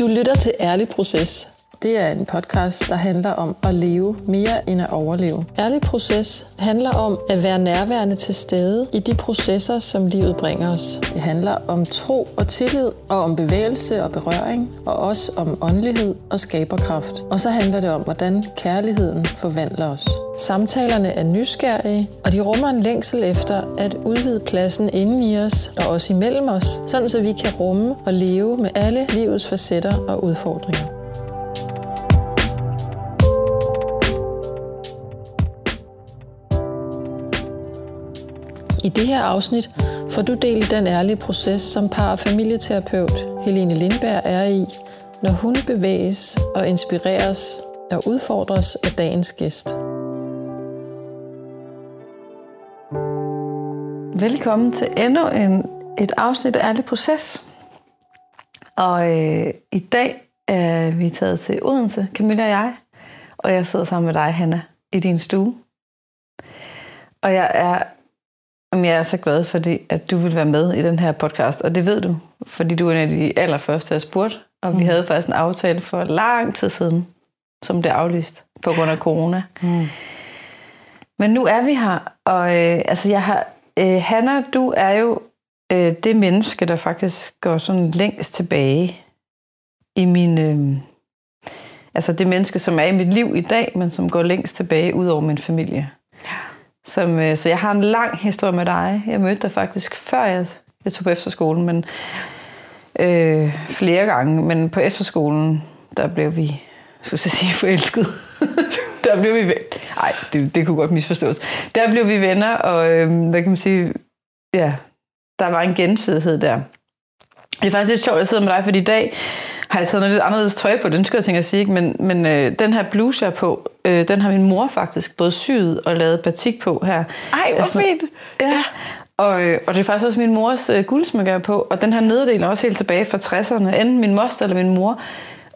Du lytter til Ærlig Proces. Det er en podcast, der handler om at leve mere end at overleve. Ærlig Proces handler om at være nærværende til stede i de processer, som livet bringer os. Det handler om tro og tillid, og om bevægelse og berøring, og også om åndelighed og skaberkraft. Og så handler det om, hvordan kærligheden forvandler os. Samtalerne er nysgerrige, og de rummer en længsel efter at udvide pladsen inden i os og også imellem os, sådan så vi kan rumme og leve med alle livets facetter og udfordringer. I det her afsnit får du del i den ærlige proces, som par- og familieterapeut Helene Lindberg er i, når hun bevæges og inspireres og udfordres af dagens gæst. Velkommen til endnu en, et afsnit af Ærlig Proces. Og øh, i dag er vi taget til Odense, Camilla og jeg. Og jeg sidder sammen med dig, Hanna, i din stue. Og jeg er, om jeg er så glad, fordi at du vil være med i den her podcast. Og det ved du, fordi du er en af de allerførste, jeg spurgte. Og mm. vi havde faktisk en aftale for lang tid siden, som blev aflyst på grund af corona. Mm. Men nu er vi her, og øh, altså jeg har Øh, Hanna, du er jo øh, det menneske, der faktisk går sådan længst tilbage i min... Øh, altså det menneske, som er i mit liv i dag, men som går længst tilbage ud over min familie. Ja. Som, øh, så jeg har en lang historie med dig. Jeg mødte dig faktisk før jeg, jeg tog på efterskolen, men øh, flere gange. Men på efterskolen, der blev vi, skulle jeg sige, forelsket. der blev vi venner. Nej, det, det kunne godt misforstås. Der blev vi venner, og øh, hvad kan man sige, ja, der var en gensidighed der. Det er faktisk lidt sjovt at sidder med dig, for i dag har jeg taget noget lidt anderledes tøj på, den skal jeg tænke at sige, men, men øh, den her bluse, jeg på, øh, den har min mor faktisk både syet og lavet batik på her. Ej, hvor altså, fint! Ja, og, øh, og det er faktisk også min mors øh, guldsmykker på, og den her nederdel er også helt tilbage fra 60'erne, enten min moster eller min mor.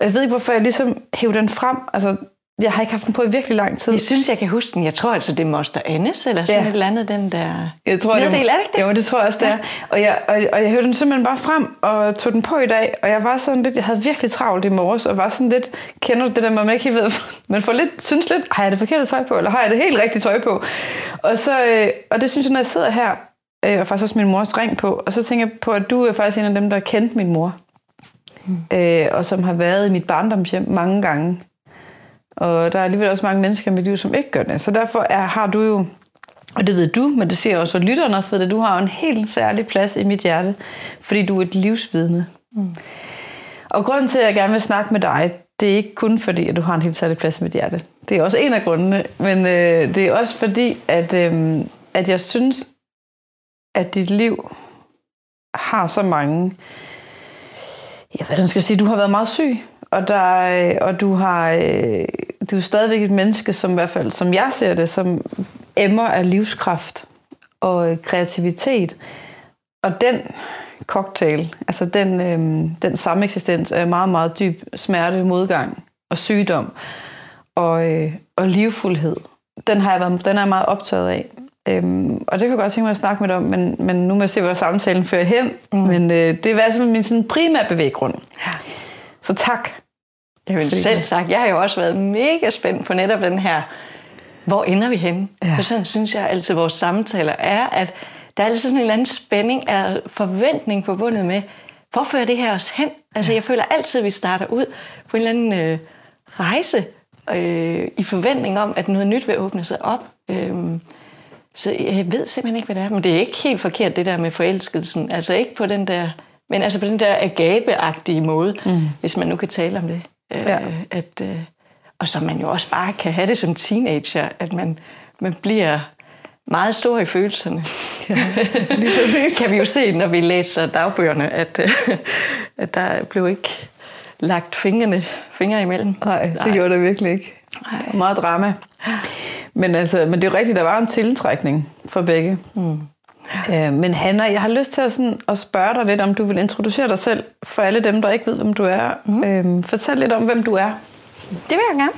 Jeg ved ikke, hvorfor jeg ligesom hæver den frem. Altså, jeg har ikke haft den på i virkelig lang tid. Jeg synes, jeg kan huske den. Jeg tror altså, det er Moster Annes, eller sådan ja. et eller andet, den der jeg tror, neddel, det, er det ikke det? Jo, det tror jeg også, det ja. er. Og jeg, og, og jeg hørte den simpelthen bare frem, og tog den på i dag, og jeg var sådan lidt, jeg havde virkelig travlt i morges, og var sådan lidt, kender du det der, man ikke helt ved, man får lidt, synes lidt, har jeg det forkerte tøj på, eller har jeg det helt rigtige tøj på? Og, så, øh, og det synes jeg, når jeg sidder her, øh, og faktisk også min mors ring på, og så tænker jeg på, at du er faktisk en af dem, der har kendt min mor, mm. øh, og som har været i mit barndomshjem mange gange. Og der er alligevel også mange mennesker i mit liv, som ikke gør det. Så derfor er, har du jo, og det ved du, men det siger også, at lytterne også ved det, du har en helt særlig plads i mit hjerte, fordi du er et livsvidne. Mm. Og grunden til, at jeg gerne vil snakke med dig, det er ikke kun fordi, at du har en helt særlig plads i mit hjerte. Det er også en af grundene, men øh, det er også fordi, at, øh, at jeg synes, at dit liv har så mange... Ja, hvad skal jeg sige? Du har været meget syg, og, der, og du har øh, du er stadigvæk et menneske, som i hvert fald, som jeg ser det, som emmer af livskraft og kreativitet. Og den cocktail, altså den, øh, den samme eksistens er meget, meget dyb smerte, modgang og sygdom og, øh, og livfuldhed. Den, har jeg været, den er jeg meget optaget af. Øhm, og det kan jeg godt tænke mig at snakke med dig om, men, men nu må jeg se, hvor samtalen fører hen. Mm. Men øh, det er i hvert fald min sådan, primære bevæggrund. Ja. Så tak Jamen selv sagt, jeg har jo også været mega spændt på netop den her, hvor ender vi henne? Ja. For sådan synes jeg altid, vores samtaler er, at der er altid sådan en eller anden spænding af forventning forbundet med, hvor fører det her os hen? Altså jeg føler altid, at vi starter ud på en eller anden øh, rejse øh, i forventning om, at noget nyt vil åbne sig op. Øh, så jeg ved simpelthen ikke, hvad det er. Men det er ikke helt forkert, det der med forelskelsen. Altså ikke på den der, men altså på den der agape måde, mm. hvis man nu kan tale om det. Ja. Øh, at, øh, og så man jo også bare kan have det som teenager, at man, man bliver meget stor i følelserne. Ja, lige præcis. kan vi jo se, når vi læser dagbøgerne, at, øh, at der blev ikke lagt fingrene, fingre imellem. Nej, det Nej. gjorde det virkelig ikke. Nej. Meget drama. Men, altså, men det er jo rigtigt, der var en tiltrækning for begge. Mm. Øh, men Hanna, jeg har lyst til at, sådan, at spørge dig lidt, om du vil introducere dig selv for alle dem, der ikke ved, hvem du er. Mm. Øh, fortæl lidt om, hvem du er. Det vil jeg gerne.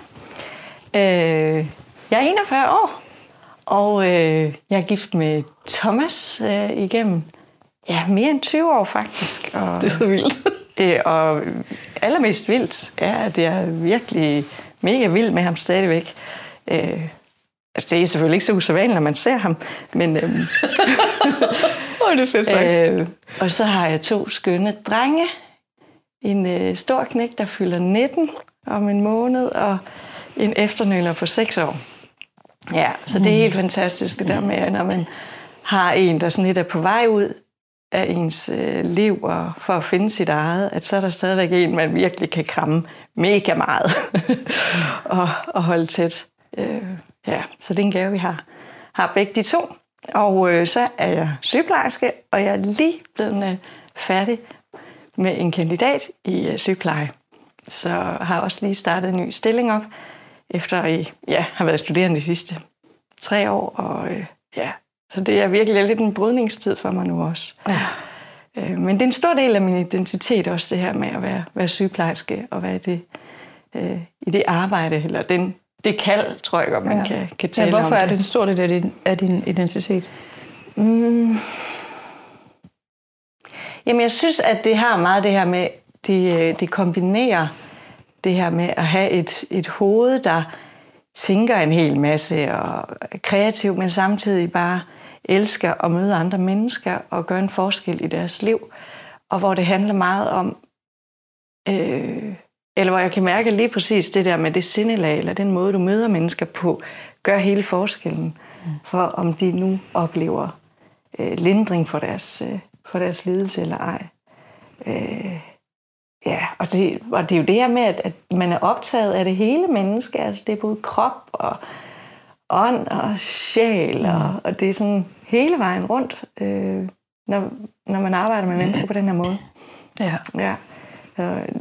Øh, jeg er 41 år, og øh, jeg er gift med Thomas øh, igennem ja, mere end 20 år faktisk. Og, det er så vildt. Øh, og allermest vildt er, at jeg er virkelig mega vild med ham stadigvæk. Øh, altså, det er selvfølgelig ikke så usædvanligt, når man ser ham, men... Øh, oh, det er fedt sagt. Øh, og så har jeg to skønne drenge. En øh, stor knæk, der fylder 19 om en måned, og en efternøler på 6 år. Ja, så det er helt fantastisk, det der med, når man har en, der sådan lidt er på vej ud af ens øh, liv og for at finde sit eget, at så er der stadigvæk en, man virkelig kan kramme mega meget og, og holde tæt. Øh, ja, så det er en gave, vi har, har begge de to. Og øh, så er jeg sygeplejerske, og jeg er lige blevet øh, færdig med en kandidat i øh, sygepleje. Så har også lige startet en ny stilling op, efter at ja, har været studerende de sidste tre år. Og øh, ja, så det er virkelig lidt en brydningstid for mig nu også. Ja. Øh, men det er en stor del af min identitet også, det her med at være, være sygeplejerske og være det, øh, i det arbejde, eller den, det kald, tror jeg godt, man ja. kan, kan tale ja, hvorfor om er det en stor del af din, af din identitet? Mm. Jamen, jeg synes, at det har meget det her med, det, det kombinerer det her med at have et, et hoved, der tænker en hel masse og er kreativ, men samtidig bare elsker at møde andre mennesker og gøre en forskel i deres liv. Og hvor det handler meget om, øh, eller hvor jeg kan mærke lige præcis det der med det sindelag, eller den måde, du møder mennesker på, gør hele forskellen for, om de nu oplever øh, lindring for deres, øh, for deres lidelse eller ej. Øh, ja, og det, og det er jo det her med, at, at man er optaget af det hele menneske. Altså det er både krop og ånd og sjæl, og, mm. og det er sådan hele vejen rundt, øh, når, når man arbejder med mennesker på den her måde. Ja. ja.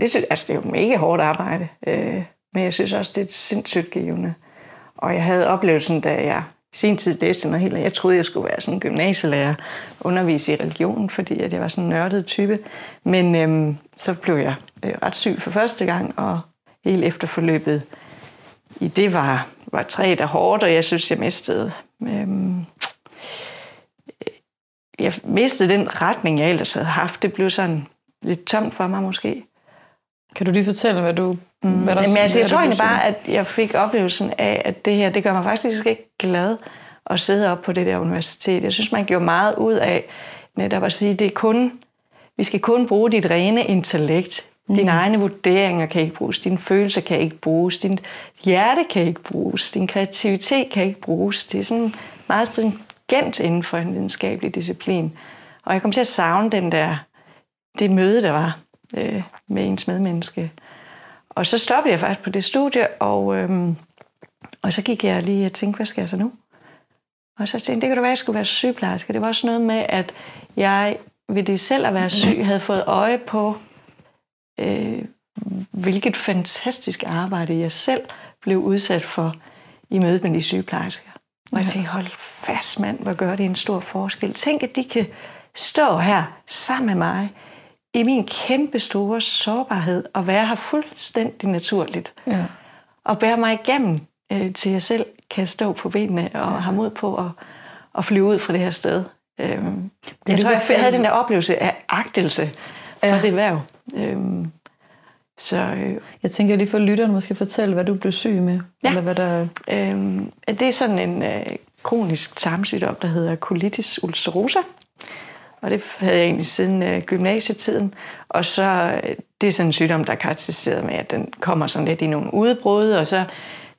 Det, synes, altså, det er jo mega hårdt arbejde, øh, men jeg synes også, det er sindssygt givende. Og jeg havde oplevelsen, da jeg i sin tid læste noget helt Jeg troede, jeg skulle være sådan en gymnasielærer, undervise i religion, fordi at jeg var sådan en nørdet type. Men øhm, så blev jeg øh, ret syg for første gang, og helt efterforløbet i det var, var tre der hårdt, og jeg synes, jeg mistede... Øhm, jeg mistede den retning, jeg ellers havde haft. Det blev sådan lidt tomt for mig måske. Kan du lige fortælle, hvad du... Mm. Hvad der, Jamen, altså, jeg tror egentlig bare, at jeg fik oplevelsen af, at det her, det gør mig faktisk ikke glad at sidde op på det der universitet. Jeg synes, man gjorde meget ud af netop at sige, det er kun, vi skal kun bruge dit rene intellekt. Mm. Dine egne vurderinger kan ikke bruges, dine følelser kan ikke bruges, din hjerte kan ikke bruges, din kreativitet kan ikke bruges. Det er sådan meget stringent inden for en videnskabelig disciplin. Og jeg kom til at savne den der, det møde, der var øh, med ens medmenneske. Og så stoppede jeg faktisk på det studie, og, øhm, og så gik jeg lige og tænkte, hvad skal jeg så nu? Og så tænkte jeg, det kunne da være, at jeg skulle være sygeplejerske. Det var også noget med, at jeg ved det selv at være syg, havde fået øje på, øh, hvilket fantastisk arbejde jeg selv blev udsat for i mødet med de sygeplejersker. Og jeg tænkte, hold fast mand, hvor gør det en stor forskel. Tænk, at de kan stå her sammen med mig i min kæmpe store sårbarhed og være her fuldstændig naturligt. Ja. Og bære mig igennem øh, til jeg selv kan stå på benene og ja. have mod på at, at flyve ud fra det her sted. Øhm, jeg tror, jeg, jeg havde den der oplevelse af agtelse for ja. det værv. Øhm, så, øh, jeg tænker lige for lytteren måske fortælle, hvad du blev syg med. Ja. Eller hvad der... øhm, det er sådan en øh, kronisk tarmsygdom, der hedder colitis ulcerosa. Og det havde jeg egentlig siden øh, gymnasietiden. Og så, øh, det er sådan en sygdom, der er karakteriseret med, at den kommer sådan lidt i nogle udbrud, og så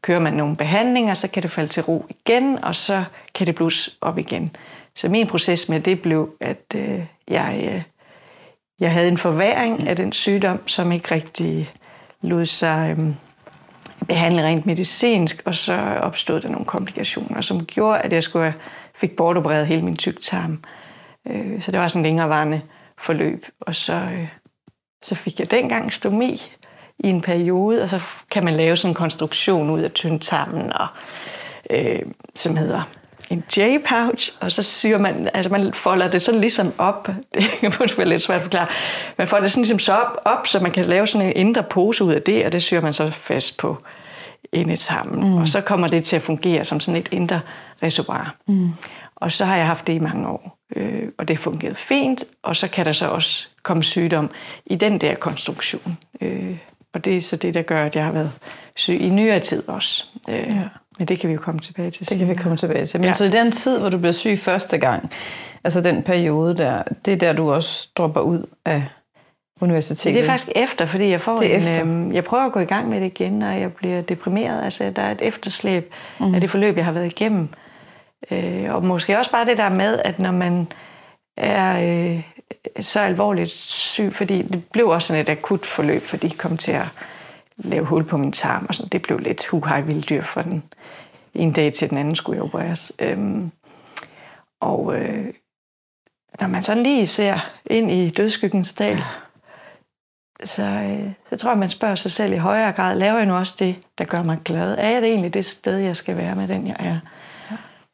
kører man nogle behandlinger, så kan det falde til ro igen, og så kan det blusse op igen. Så min proces med det blev, at øh, jeg, øh, jeg havde en forværing af den sygdom, som ikke rigtig lod sig øh, behandle rent medicinsk, og så opstod der nogle komplikationer, som gjorde, at jeg skulle fik bortopereret hele min tyktarm. Øh, så det var sådan en længerevarende forløb. Og så, øh, så fik jeg dengang stomi i en periode, og så kan man lave sådan en konstruktion ud af tyndtarmen, og, øh, som hedder en J-pouch, og så syr man, altså man folder det sådan ligesom op, det kan være lidt svært at forklare, man får det sådan ligesom så op, op, så man kan lave sådan en indre pose ud af det, og det syr man så fast på endetarmen, mm. og så kommer det til at fungere som sådan et indre reservoir. Mm. Og så har jeg haft det i mange år, øh, og det fungerede fint, og så kan der så også komme sygdom i den der konstruktion. Øh, og det er så det, der gør, at jeg har været syg i nyere tid også. Øh, ja. Men det kan vi jo komme tilbage til. Det kan vi komme tilbage til. Men ja. så i den tid, hvor du blev syg første gang, altså den periode der, det er der, du også dropper ud af universitetet? Det er faktisk efter, fordi jeg får det en, efter. Øhm, jeg prøver at gå i gang med det igen, og jeg bliver deprimeret. Altså, der er et efterslæb mm. af det forløb, jeg har været igennem. Øh, og måske også bare det der med, at når man er øh, så alvorligt syg, fordi det blev også sådan et akut forløb, fordi jeg kom til at lave hul på min tarm, og sådan. det blev lidt huhej vilddyr for den en dag til den anden skulle jeg opereres. Øhm, og øh, når man sådan lige ser ind i dødskyggens dal, så, øh, så tror jeg, man spørger sig selv i højere grad, laver jeg nu også det, der gør mig glad? Er jeg det egentlig det sted, jeg skal være med den, jeg er?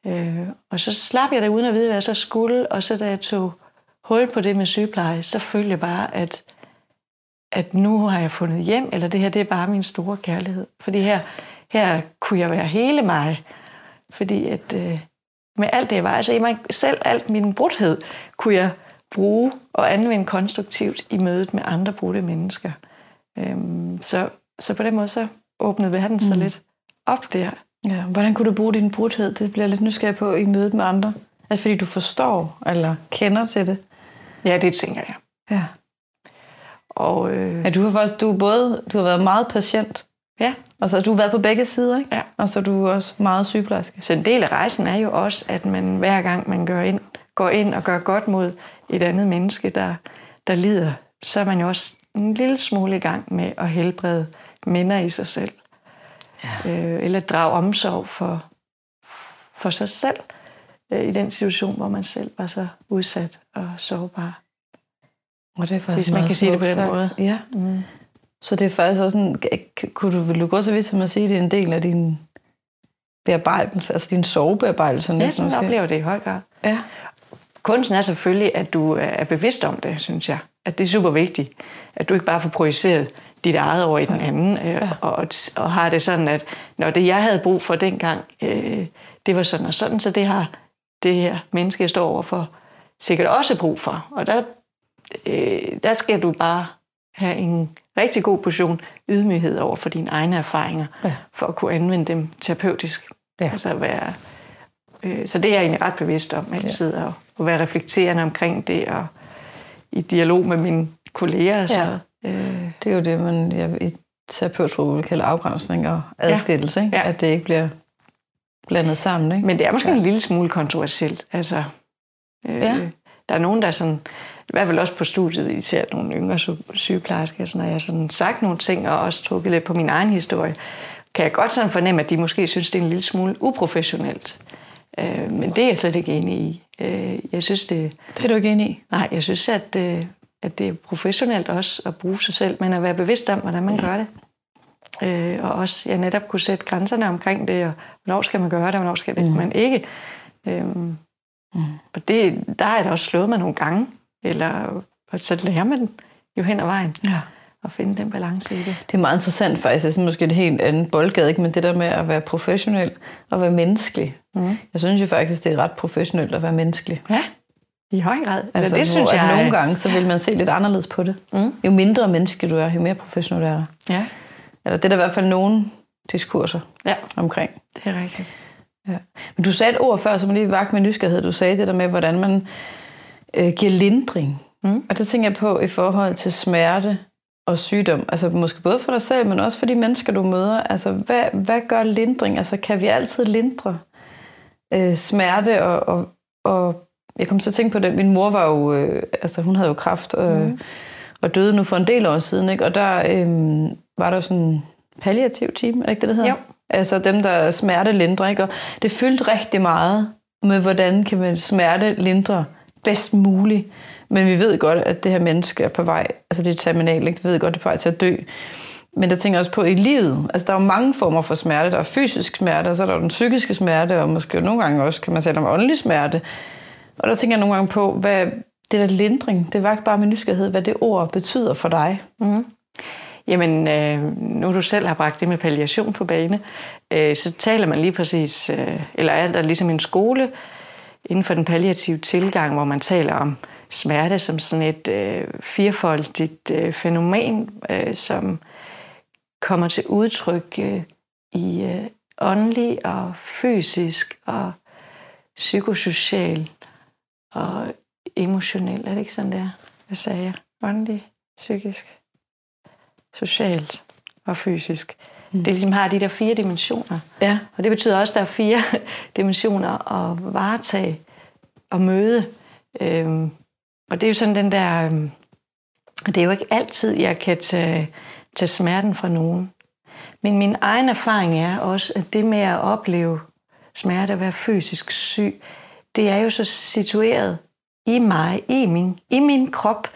Øh, og så slap jeg det uden at vide, hvad jeg så skulle, og så da jeg tog hul på det med sygepleje, så følte jeg bare, at, at nu har jeg fundet hjem, eller det her, det er bare min store kærlighed. Fordi her, her kunne jeg være hele mig, fordi at øh, med alt det, jeg var, altså i mig selv, alt min brudhed, kunne jeg bruge og anvende konstruktivt i mødet med andre brudte mennesker. Øhm, så, så på den måde, så åbnede verden sig mm. lidt op der. Ja, hvordan kunne du bruge din brudhed? Det bliver lidt nysgerrig på i mødet med andre. Det fordi, du forstår eller kender til det? Ja, det tænker jeg. Ja. Og, øh... ja, du har faktisk, du, både, du har været meget patient. Ja. Og så du har været på begge sider, ikke? Ja. Og så er du også meget sygeplejerske. Så en del af rejsen er jo også, at man hver gang man går ind, går ind og gør godt mod et andet menneske, der, der lider, så er man jo også en lille smule i gang med at helbrede minder i sig selv. Ja. Øh, eller drage omsorg for, for sig selv øh, i den situation, hvor man selv var så udsat og sårbar. Og det er faktisk Hvis man kan sige det på den sagt. måde. Ja. Mm. Så det er faktisk også en, kunne du, vil du gå så vidt som at sige, at det er en del af din bearbejdelse, altså din sovebearbejdelse? Ja, sådan oplever det i høj grad. Ja. Kunsten er selvfølgelig, at du er bevidst om det, synes jeg. At det er super vigtigt. At du ikke bare får projiceret dit eget over i den anden, øh, ja. og, og har det sådan, at når det, jeg havde brug for dengang, øh, det var sådan og sådan, så det har det her menneske, jeg står overfor, sikkert også brug for. Og der, øh, der skal du bare have en rigtig god portion ydmyghed over for dine egne erfaringer, ja. for at kunne anvende dem terapeutisk. Ja. Altså være, øh, så det er jeg egentlig ret bevidst om, altid, ja. at, at være reflekterende omkring det, og i dialog med mine kolleger. Så, ja. Øh, det er jo det, man jeg, i terapeutrug vil kalde afgrænsning og adskillelse, ja. Ikke? Ja. at det ikke bliver blandet sammen. Ikke? Men det er måske ja. en lille smule kontroversielt. Altså, øh, ja. Der er nogen, der sådan i hvert fald også på studiet, især nogle yngre sygeplejersker, så når jeg har sådan sagt nogle ting, og også trukket lidt på min egen historie, kan jeg godt sådan fornemme, at de måske synes, det er en lille smule uprofessionelt. Øh, men det er jeg slet ikke enig i. Øh, jeg synes, det... Det er du ikke enig i? Nej, jeg synes, at, øh, at det er professionelt også at bruge sig selv, men at være bevidst om, hvordan man gør det. Øh, og også jeg netop kunne sætte grænserne omkring det, og hvornår skal man gøre det, og hvornår skal det mm. man ikke. Øh, mm. Og det, der har jeg da også slået mig nogle gange, eller, og så lærer man jo hen ad vejen. Ja at finde den balance i det. Det er meget interessant faktisk. Det er måske et helt andet boldgade, ikke? men det der med at være professionel og være menneskelig. Mm. Jeg synes jo faktisk, det er ret professionelt at være menneskelig. Ja, i høj grad. Altså, det synes jeg. nogle gange, så vil man se lidt anderledes på det. Mm. Jo mindre menneske du er, jo mere professionel du er. Ja. Eller det er der i hvert fald nogle diskurser ja. omkring. Det er rigtigt. Ja. Men du sagde et ord før, som lige vagt med nysgerrighed. Du sagde det der med, hvordan man øh, giver lindring. Mm. Og det tænker jeg på i forhold til smerte og sygdom. Altså måske både for dig selv, men også for de mennesker, du møder. Altså hvad, hvad gør lindring? Altså kan vi altid lindre øh, smerte? Og, og, og jeg kom til at tænke på det. Min mor var jo, øh, altså hun havde jo kræft øh, mm. og døde nu for en del år siden. Ikke? Og der øh, var der jo sådan palliativ team, er det ikke det, det hedder? Jo. Altså dem, der smerte lindrer. Ikke? Og det fyldte rigtig meget med, hvordan kan man smerte lindre bedst muligt. Men vi ved godt, at det her menneske er på vej, altså det er terminalt, ikke? vi ved godt, det er på vej til at dø. Men der tænker jeg også på i livet, altså der er jo mange former for smerte. Der er fysisk smerte, og så er der den psykiske smerte, og måske nogle gange også kan man tale om åndelig smerte. Og der tænker jeg nogle gange på, hvad det der lindring, det var ikke bare med nysgerrighed, hvad det ord betyder for dig. Mm. Jamen, øh, nu du selv har bragt det med palliation på bane, øh, så taler man lige præcis, øh, eller er der ligesom en skole, inden for den palliative tilgang, hvor man taler om smerte som sådan et øh, firfoldigt øh, fænomen, øh, som kommer til udtryk øh, i øh, åndelig og fysisk og psykosocial og emotionel. Er det ikke sådan, der? Hvad sagde jeg? Åndelig, psykisk, socialt og fysisk. Mm. Det ligesom har de der fire dimensioner. Ja. Og det betyder også, at der er fire dimensioner at varetage og møde. Øhm, og det er jo sådan den der... Øhm, det er jo ikke altid, jeg kan tage, tage smerten fra nogen. Men min egen erfaring er også, at det med at opleve smerte at være fysisk syg, det er jo så situeret i mig, i min, i min krop,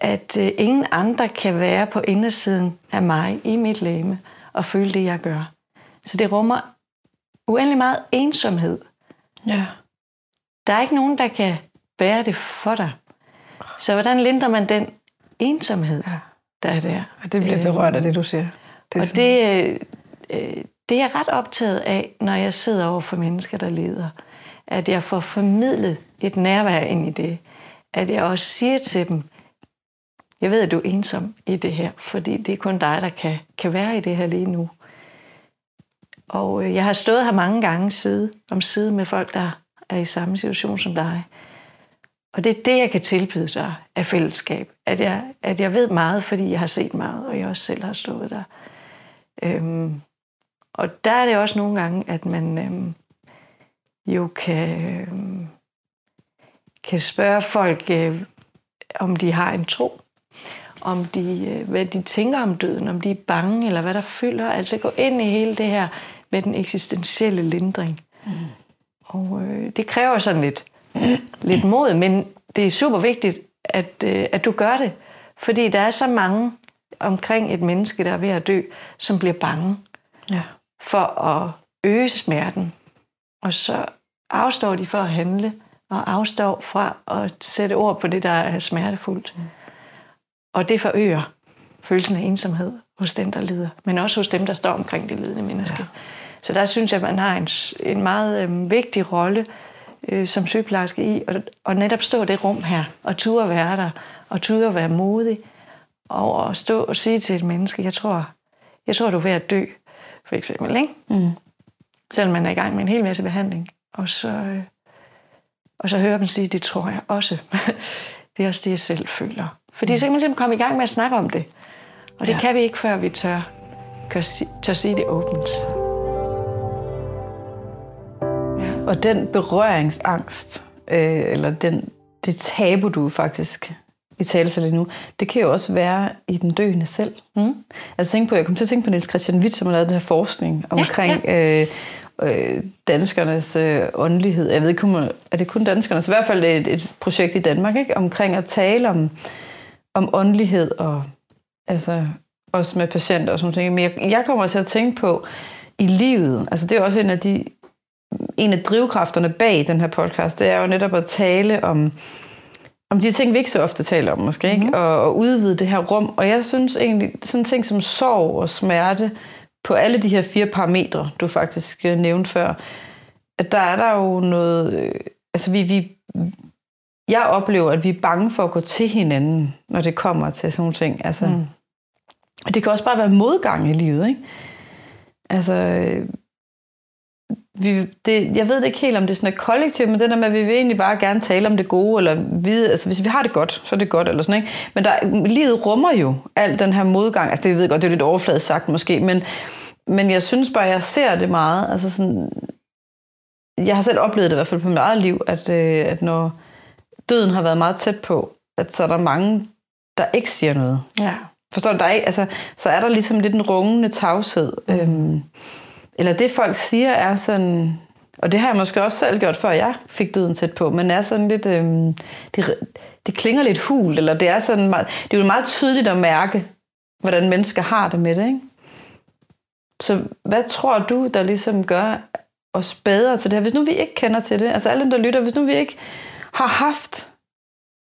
at øh, ingen andre kan være på indersiden af mig, i mit læme, og føle det, jeg gør. Så det rummer uendelig meget ensomhed. Ja. Der er ikke nogen, der kan bære det for dig. Så hvordan lindrer man den ensomhed, Ja. der er der? Og det bliver berørt af det, du siger. Det og det, øh, øh, det er jeg ret optaget af, når jeg sidder over for mennesker, der lider. At jeg får formidlet et nærvær ind i det. At jeg også siger til dem, jeg ved, at du er ensom i det her, fordi det er kun dig, der kan, kan være i det her lige nu. Og øh, jeg har stået her mange gange side om side med folk, der er i samme situation som dig. Og det er det, jeg kan tilbyde dig af fællesskab. At jeg, at jeg ved meget, fordi jeg har set meget, og jeg også selv har stået der. Øhm, og der er det også nogle gange, at man øhm, jo kan, kan spørge folk, øh, om de har en tro. Om de, øh, hvad de tænker om døden, om de er bange, eller hvad der fylder. Altså gå ind i hele det her med den eksistentielle lindring. Mm. Og øh, det kræver sådan lidt, lidt mod, men det er super vigtigt, at, øh, at du gør det. Fordi der er så mange omkring et menneske, der er ved at dø, som bliver bange Ja. for at øge smerten. Og så afstår de for at handle, og afstår fra at sætte ord på det, der er smertefuldt. Mm. Og det forøger følelsen af ensomhed hos dem, der lider, men også hos dem, der står omkring det lidende menneske. Ja. Så der synes jeg, at man har en, en meget øh, vigtig rolle øh, som sygeplejerske i, og, og netop stå det rum her, og ture at være der, og ture at være modig, og at stå og sige til et menneske, jeg tror, jeg tror du er ved at dø, for eksempel, ikke? Mm. Selvom man er i gang med en hel masse behandling. Og så, øh, og så hører dem sige, det tror jeg også. det er også det, jeg selv føler. Fordi så kan man simpelthen komme i gang med at snakke om det. Og det Ja. ja. kan vi ikke, før vi tør, tør, si- tør sige det åbent. Og den berøringsangst, øh, eller den, det tabu, du faktisk i tale lige nu, det kan jo også være i den døende selv. Mm. Altså, tænk på, jeg kom til at tænke på Niels Christian Witt, som har lavet den her forskning omkring ja, Øh, øh, danskernes øh, åndelighed. Jeg ved ikke, om- er det kun danskerne? Så i hvert fald et, et projekt i Danmark, ikke? omkring at tale om, om åndelighed og altså, også med patienter og sådan noget. Men jeg, jeg kommer til at tænke på i livet, altså det er også en af de en af drivkræfterne bag den her podcast, det er jo netop at tale om, om de ting, vi ikke så ofte taler om, måske, ikke? Mhm. Og, og udvide det her rum. Og jeg synes egentlig, sådan ting som sorg og smerte, på alle de her fire parametre, du faktisk øh, nævnte før, at der er der jo noget... Øh, altså, vi, vi, jeg oplever, at vi er bange for at gå til hinanden, når det kommer til sådan nogle ting. Altså, mm. Og det kan også bare være modgang i livet, ikke? Altså, øh, vi, det, jeg ved det ikke helt, om det er sådan et kollektiv, men det der med, at vi vil egentlig bare gerne tale om det gode, eller vide, altså hvis vi har det godt, så er det godt, eller sådan, ikke? Men der, livet rummer jo al den her modgang, altså det jeg ved godt, det er lidt overfladisk sagt måske, men, men jeg synes bare, jeg ser det meget, altså sådan, jeg har selv oplevet det i hvert fald på mit eget liv, at, øh, at når døden har været meget tæt på, at så er der mange, der ikke siger noget. Ja. Forstår du? Der er, ikke- altså, så er der ligesom lidt en rungende tavshed. Mm. Øhm, eller det folk siger er sådan, og det har jeg måske også selv gjort, før jeg fik døden tæt på, men er sådan lidt, øhm, det, det klinger lidt hul, eller det er sådan meget, det er jo meget tydeligt at mærke, hvordan mennesker har det med det, ikke? Så hvad tror du, der ligesom gør os bedre til det her? Hvis nu vi ikke kender til det, altså alle dem, der lytter, hvis nu vi ikke har haft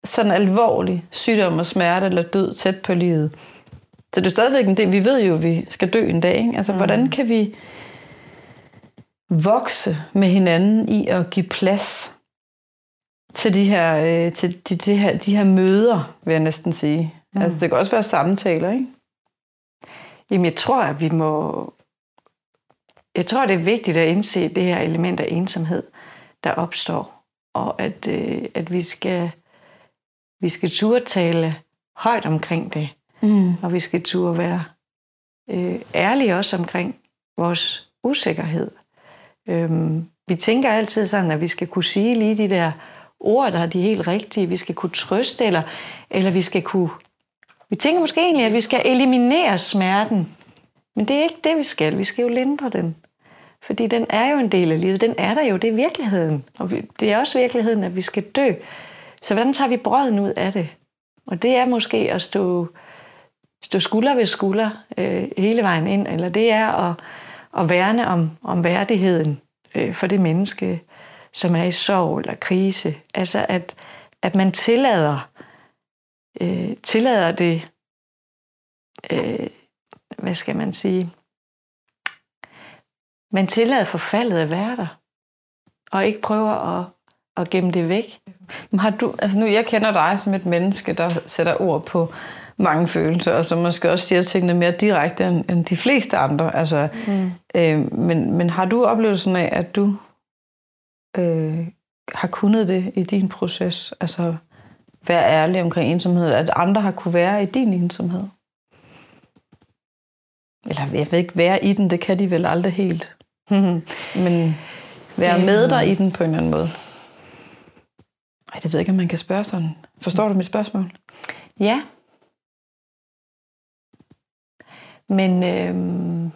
sådan alvorlig sygdom og smerte eller død tæt på livet, så det er jo stadigvæk en del, vi ved jo, at vi skal dø en dag, ikke? Altså, mm. hvordan kan vi vokse med hinanden i at give plads til de her, øh, til de, de, her, de her møder, vil jeg næsten sige. Mm. Altså, det kan også være samtaler, ikke? Jamen, jeg tror, at vi må... Jeg tror, det er vigtigt at indse det her element af ensomhed, der opstår. Og at, øh, at vi skal vi skal turde tale højt omkring det. Mm. Og vi skal turde være øh, ærlige også omkring vores usikkerhed. Øhm, vi tænker altid sådan, at vi skal kunne sige lige de der ord, der er de helt rigtige. Vi skal kunne trøste, eller, eller vi skal kunne... Vi tænker måske egentlig, at vi skal eliminere smerten. Men det er ikke det, vi skal. Vi skal jo lindre den. Fordi den er jo en del af livet. Den er der jo. Det er virkeligheden. Og det er også virkeligheden, at vi skal dø. Så hvordan tager vi brøden ud af det? Og det er måske at stå, stå skulder ved skulder øh, hele vejen ind, eller det er at, at værne om, om værdigheden øh, for det menneske, som er i sorg eller krise. Altså at, at man tillader, øh, tillader det, øh, hvad skal man sige, man tillader forfaldet at være der, og ikke prøver at, at gemme det væk. Har du, altså nu, jeg kender dig som et menneske, der sætter ord på mange følelser, og som måske også siger tingene mere direkte end, end de fleste andre. Altså, mm. øh, men, men har du oplevelsen af, at du øh, har kunnet det i din proces? Altså være ærlig omkring ensomhed, at andre har kunne være i din ensomhed? Eller jeg ved ikke, være i den, det kan de vel aldrig helt. men være med dig i den på en eller anden måde. Ej, det ved jeg ikke, om man kan spørge sådan. Forstår du mit spørgsmål? Ja. Men øhm,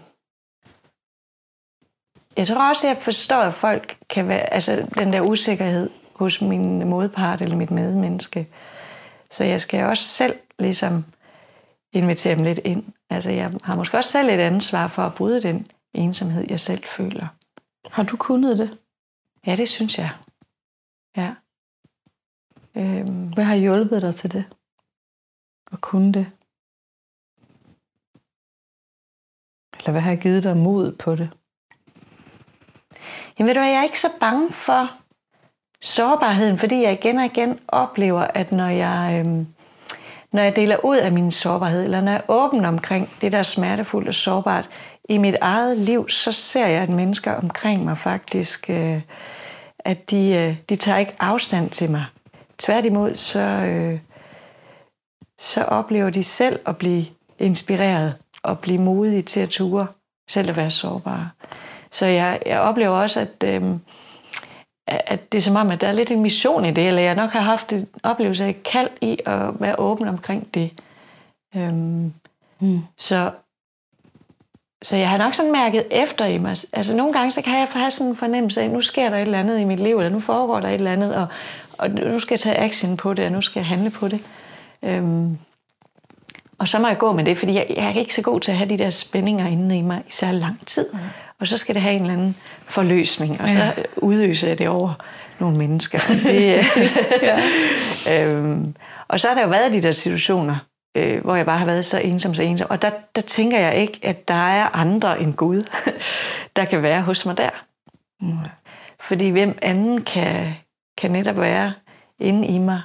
jeg tror også, jeg forstår, at folk kan være... Altså, den der usikkerhed hos min modpart eller mit medmenneske. Så jeg skal også selv ligesom invitere dem lidt ind. Altså, jeg har måske også selv et ansvar for at bryde den ensomhed, jeg selv føler. Har du kunnet det? Ja, det synes jeg. Ja. Øhm, hvad har hjulpet dig til det? At kunne det? Eller hvad har givet dig mod på det? Jamen ved du hvad, jeg er ikke så bange for sårbarheden, fordi jeg igen og igen oplever, at når jeg, øhm, når jeg deler ud af min sårbarhed, eller når jeg er åben omkring det, der er smertefuldt og sårbart i mit eget liv, så ser jeg, at mennesker omkring mig faktisk, øh, at de, øh, de tager ikke afstand til mig. Tværtimod, så, øh, så oplever de selv at blive inspireret og blive modige til at ture, selv at være sårbare. Så jeg, jeg oplever også, at, øh, at det er som om, at der er lidt en mission i det, eller jeg nok har haft en oplevelse af kald i at være åben omkring det. Øhm, mm. Så så jeg har nok sådan mærket efter i mig. Altså nogle gange, så kan jeg have sådan en fornemmelse af, at nu sker der et eller andet i mit liv, eller nu foregår der et eller andet, og, og nu skal jeg tage action på det, og nu skal jeg handle på det. Øhm, og så må jeg gå med det, fordi jeg, jeg er ikke så god til at have de der spændinger inde i mig i så lang tid. Mm. Og så skal det have en eller anden forløsning, og så ja. udøser jeg det over nogle mennesker. Det, ja. øhm, og så har der jo været de der situationer, øh, hvor jeg bare har været så ensom, så ensom. Og der, der tænker jeg ikke, at der er andre end Gud, der kan være hos mig der. Mm. Fordi hvem anden kan, kan netop være inde i mig.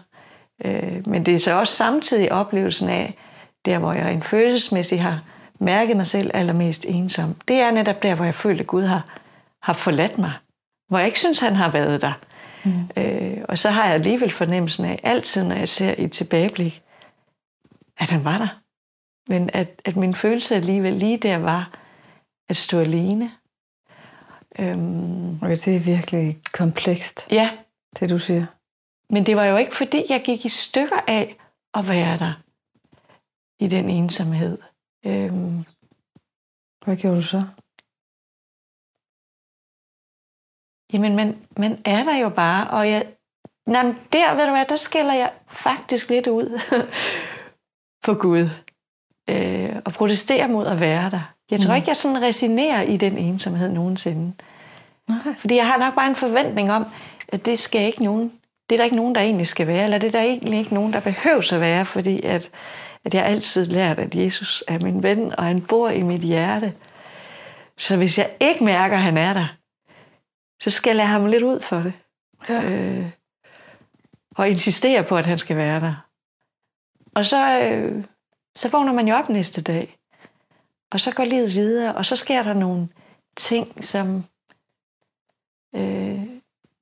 Øh, men det er så også samtidig oplevelsen af, der hvor jeg en følelsesmæssigt har mærket mig selv allermest ensom. Det er netop der, hvor jeg føler, at Gud har, har forladt mig. Hvor jeg ikke synes, han har været der. Mm. Øh, og så har jeg alligevel fornemmelsen af, altid når jeg ser et tilbageblik, at han var der. Men at, at min følelse alligevel lige der var at stå alene. Øhm, okay, det er virkelig komplekst, ja. det du siger. Men det var jo ikke, fordi jeg gik i stykker af at være der i den ensomhed. Øhm, Hvad gjorde du så? Jamen, man, man er der jo bare, og jeg, jamen, der, ved du hvad, der skiller jeg faktisk lidt ud på Gud øh, og protesterer mod at være der. Jeg tror mm. ikke, jeg sådan resignerer i den ensomhed nogensinde. Nej. Fordi jeg har nok bare en forventning om, at det skal ikke nogen, det er der ikke nogen, der egentlig skal være, eller det er der egentlig ikke nogen, der behøver at være, fordi at, at jeg altid lært, at Jesus er min ven, og han bor i mit hjerte. Så hvis jeg ikke mærker, at han er der, så skal jeg lade ham lidt ud for det. Ja. Øh, og insistere på, at han skal være der. Og så, øh, så vågner man jo op næste dag. Og så går livet videre, og så sker der nogle ting, som, øh,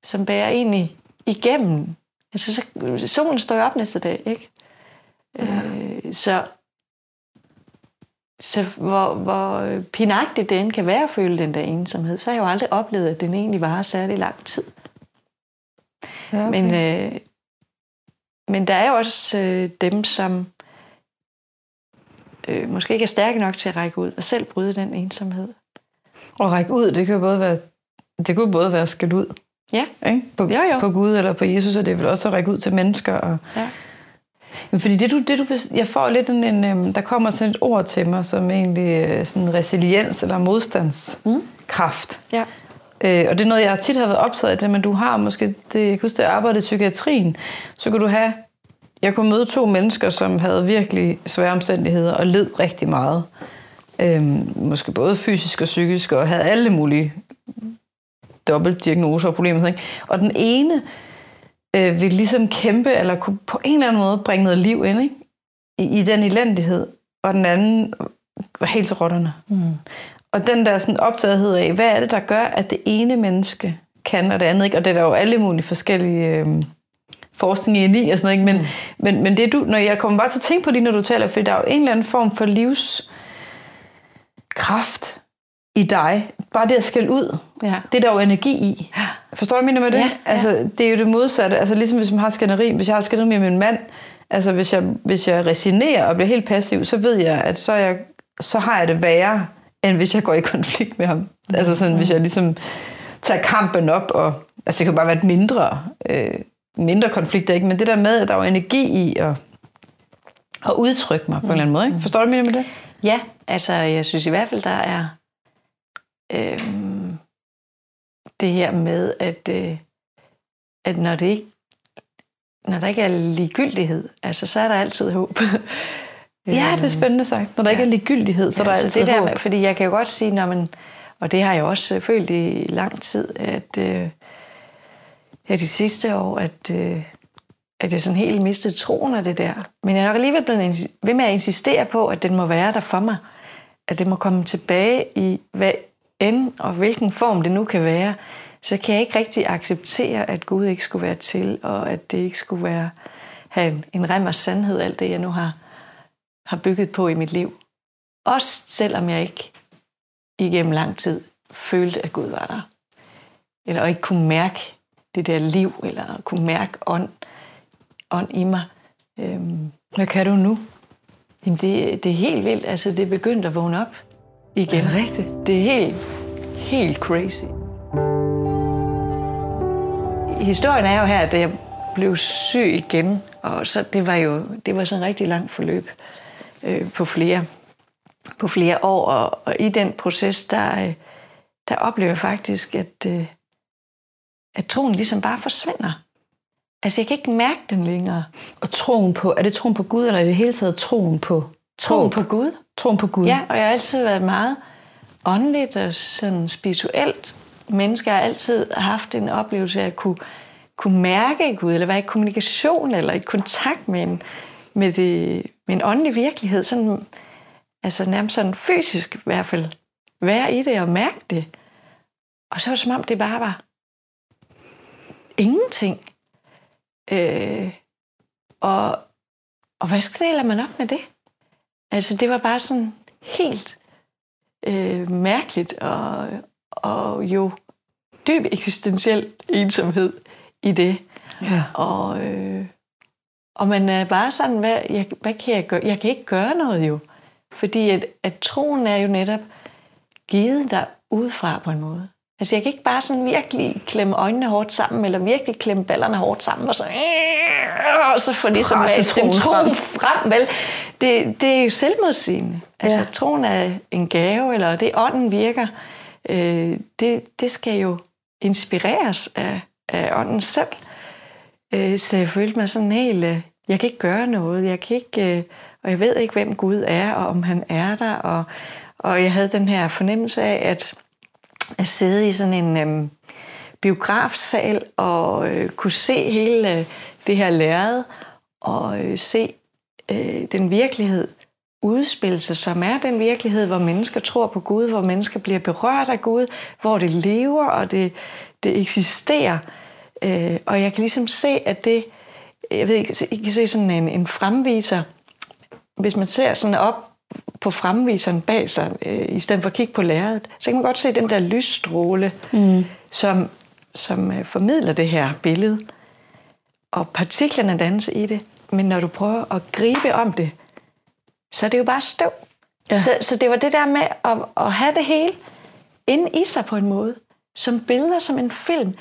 som bærer egentlig igennem. Altså, så, solen står op næste dag, ikke? Ja. Øh, så så hvor, hvor pinagtigt det end kan være at føle den der ensomhed, så har jeg jo aldrig oplevet, at den egentlig var særlig lang tid. Ja, okay. men, øh, men der er jo også øh, dem, som øh, måske ikke er stærke nok til at række ud og selv bryde den ensomhed. Og række ud, det kan jo både være, det kunne både være skæld ud. Ja. Ikke? På, jo, jo. på Gud eller på Jesus, og det vil også at række ud til mennesker. Og, ja. Fordi det du, det du, jeg får lidt en, en, øhm, der kommer sådan et ord til mig, som egentlig øh, sådan resiliens eller modstandskraft. Mm. Ja. Øh, og det er noget, jeg tit har været optaget af, det, men du har måske, det, jeg kan huske, jeg arbejdede i psykiatrien, så kunne du have, jeg kunne møde to mennesker, som havde virkelig svære omstændigheder og led rigtig meget. Øhm, måske både fysisk og psykisk, og havde alle mulige dobbeltdiagnoser og problemer. Ikke? Og den ene øh, vil ligesom kæmpe, eller kunne på en eller anden måde bringe noget liv ind ikke? I, i den elendighed, og den anden var helt til rotterne. Mm. Og den der sådan optagethed af, hvad er det, der gør, at det ene menneske kan, og det andet ikke? Og det er der jo alle mulige forskellige øh, forskning i, og sådan noget, ikke? Men, mm. men, men det du, når jeg kommer bare til at tænke på det, når du taler, for der er jo en eller anden form for livskraft i dig. Bare det at skælde ud. Ja. Det er der jo energi i. Forstår du, hvad med det? Ja, ja. Altså, det er jo det modsatte. Altså, ligesom hvis man har skænderi. Hvis jeg har skænderi med min mand, altså hvis jeg, hvis jeg resignerer og bliver helt passiv, så ved jeg, at så, jeg, så har jeg det værre, end hvis jeg går i konflikt med ham. Altså sådan, hvis jeg ligesom tager kampen op, og altså det kan bare være et mindre, øh, mindre konflikt, ikke? men det der med, at der er energi i at, at udtrykke mig på en eller anden måde. Ikke? Mm. Forstår du, hvad med det? Ja, altså jeg synes i hvert fald, der er øh, det her med, at, øh, at når, det ikke, når der ikke er ligegyldighed, altså så er der altid håb. Ja, det er spændende sagt. Når der ja. ikke er ligegyldighed, så ja, er der altid det der, håb. Fordi jeg kan jo godt sige, når man, og det har jeg også følt i lang tid, at øh, ja, de sidste år, at, øh, at jeg sådan helt mistede troen af det der. Men jeg er nok alligevel blevet ved med at insistere på, at den må være der for mig. At det må komme tilbage i hvad end og hvilken form det nu kan være. Så kan jeg ikke rigtig acceptere, at Gud ikke skulle være til, og at det ikke skulle være have en, en rem af sandhed, alt det jeg nu har har bygget på i mit liv. Også selvom jeg ikke igennem lang tid følte, at Gud var der. Eller ikke kunne mærke det der liv, eller kunne mærke ånd, ånd i mig. Øhm, Hvad kan du nu? Jamen det, det er helt vildt. Altså, det er begyndt at vågne op igen. Er det rigtigt? Det er helt, helt crazy. Historien er jo her, at jeg blev syg igen, og så det var jo det var sådan en rigtig langt forløb øh, på, flere, på flere år. Og, og i den proces, der, øh, der oplever jeg faktisk, at, øh, at troen ligesom bare forsvinder. Altså, jeg kan ikke mærke den længere. Og troen på, er det troen på Gud, eller er det hele taget troen på Troen på Gud. Troen på Gud. Ja, og jeg har altid været meget åndeligt og sådan spirituelt menneske. Jeg har altid haft en oplevelse af at kunne, kunne mærke Gud, eller være i kommunikation, eller i kontakt med en, med, det, med en åndelig virkelighed, sådan, altså nærmest sådan fysisk i hvert fald, være i det og mærke det. Og så var det som om, det bare var ingenting. Øh, og, og hvad skal man op med det? Altså, det var bare sådan helt øh, mærkeligt og, og jo dyb eksistentiel ensomhed i det. Ja. Og, øh, og man er bare sådan, hvad, jeg, hvad kan jeg gøre? Jeg kan ikke gøre noget jo. Fordi at, at troen er jo netop givet der udefra på en måde. Altså jeg kan ikke bare sådan virkelig klemme øjnene hårdt sammen, eller virkelig klemme ballerne hårdt sammen, og så, og så få ligesom den troen frem. frem. Vel? Det, det er jo selvmodsigende. Altså ja. troen er en gave, eller det ånden virker. Øh, det, det skal jo inspireres af, af ånden selv. Øh, så jeg følte mig sådan helt, øh, jeg kan ikke gøre noget, jeg kan ikke, øh, og jeg ved ikke, hvem Gud er, og om han er der, og, og jeg havde den her fornemmelse af, at at sidde i sådan en øhm, biografsal og øh, kunne se hele øh, det her lærred og øh, se øh, den virkelighed udspille sig, som er den virkelighed, hvor mennesker tror på Gud, hvor mennesker bliver berørt af Gud, hvor det lever og det, det eksisterer. Øh, og jeg kan ligesom se, at det, jeg ved ikke, I kan se sådan en, en fremviser, hvis man ser sådan op på fremviseren bag sig, øh, i stedet for at kigge på lærredet, så kan man godt se den der lysstråle, mm. som, som øh, formidler det her billede. Og partiklerne dannes i det, men når du prøver at gribe om det, så er det jo bare støv. Ja. Så, så det var det der med at, at have det hele inde i sig på en måde, som billeder, som en film,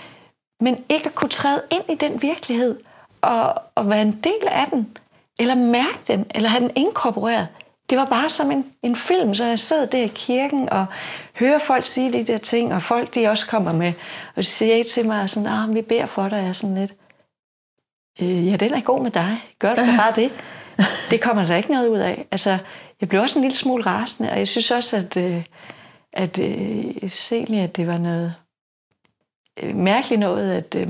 men ikke at kunne træde ind i den virkelighed og, og være en del af den, eller mærke den, eller have den inkorporeret. Det var bare som en, en film, så jeg sad der i kirken og hører folk sige de der ting, og folk de også kommer med, og de siger til mig sådan, ah, vi beder for dig, jeg er sådan lidt, øh, ja, den er god med dig, gør du bare det? Det kommer der ikke noget ud af. Altså, jeg blev også en lille smule rasende, og jeg synes også, at, øh, at, øh, egentlig, at det var noget øh, mærkeligt noget, at, øh,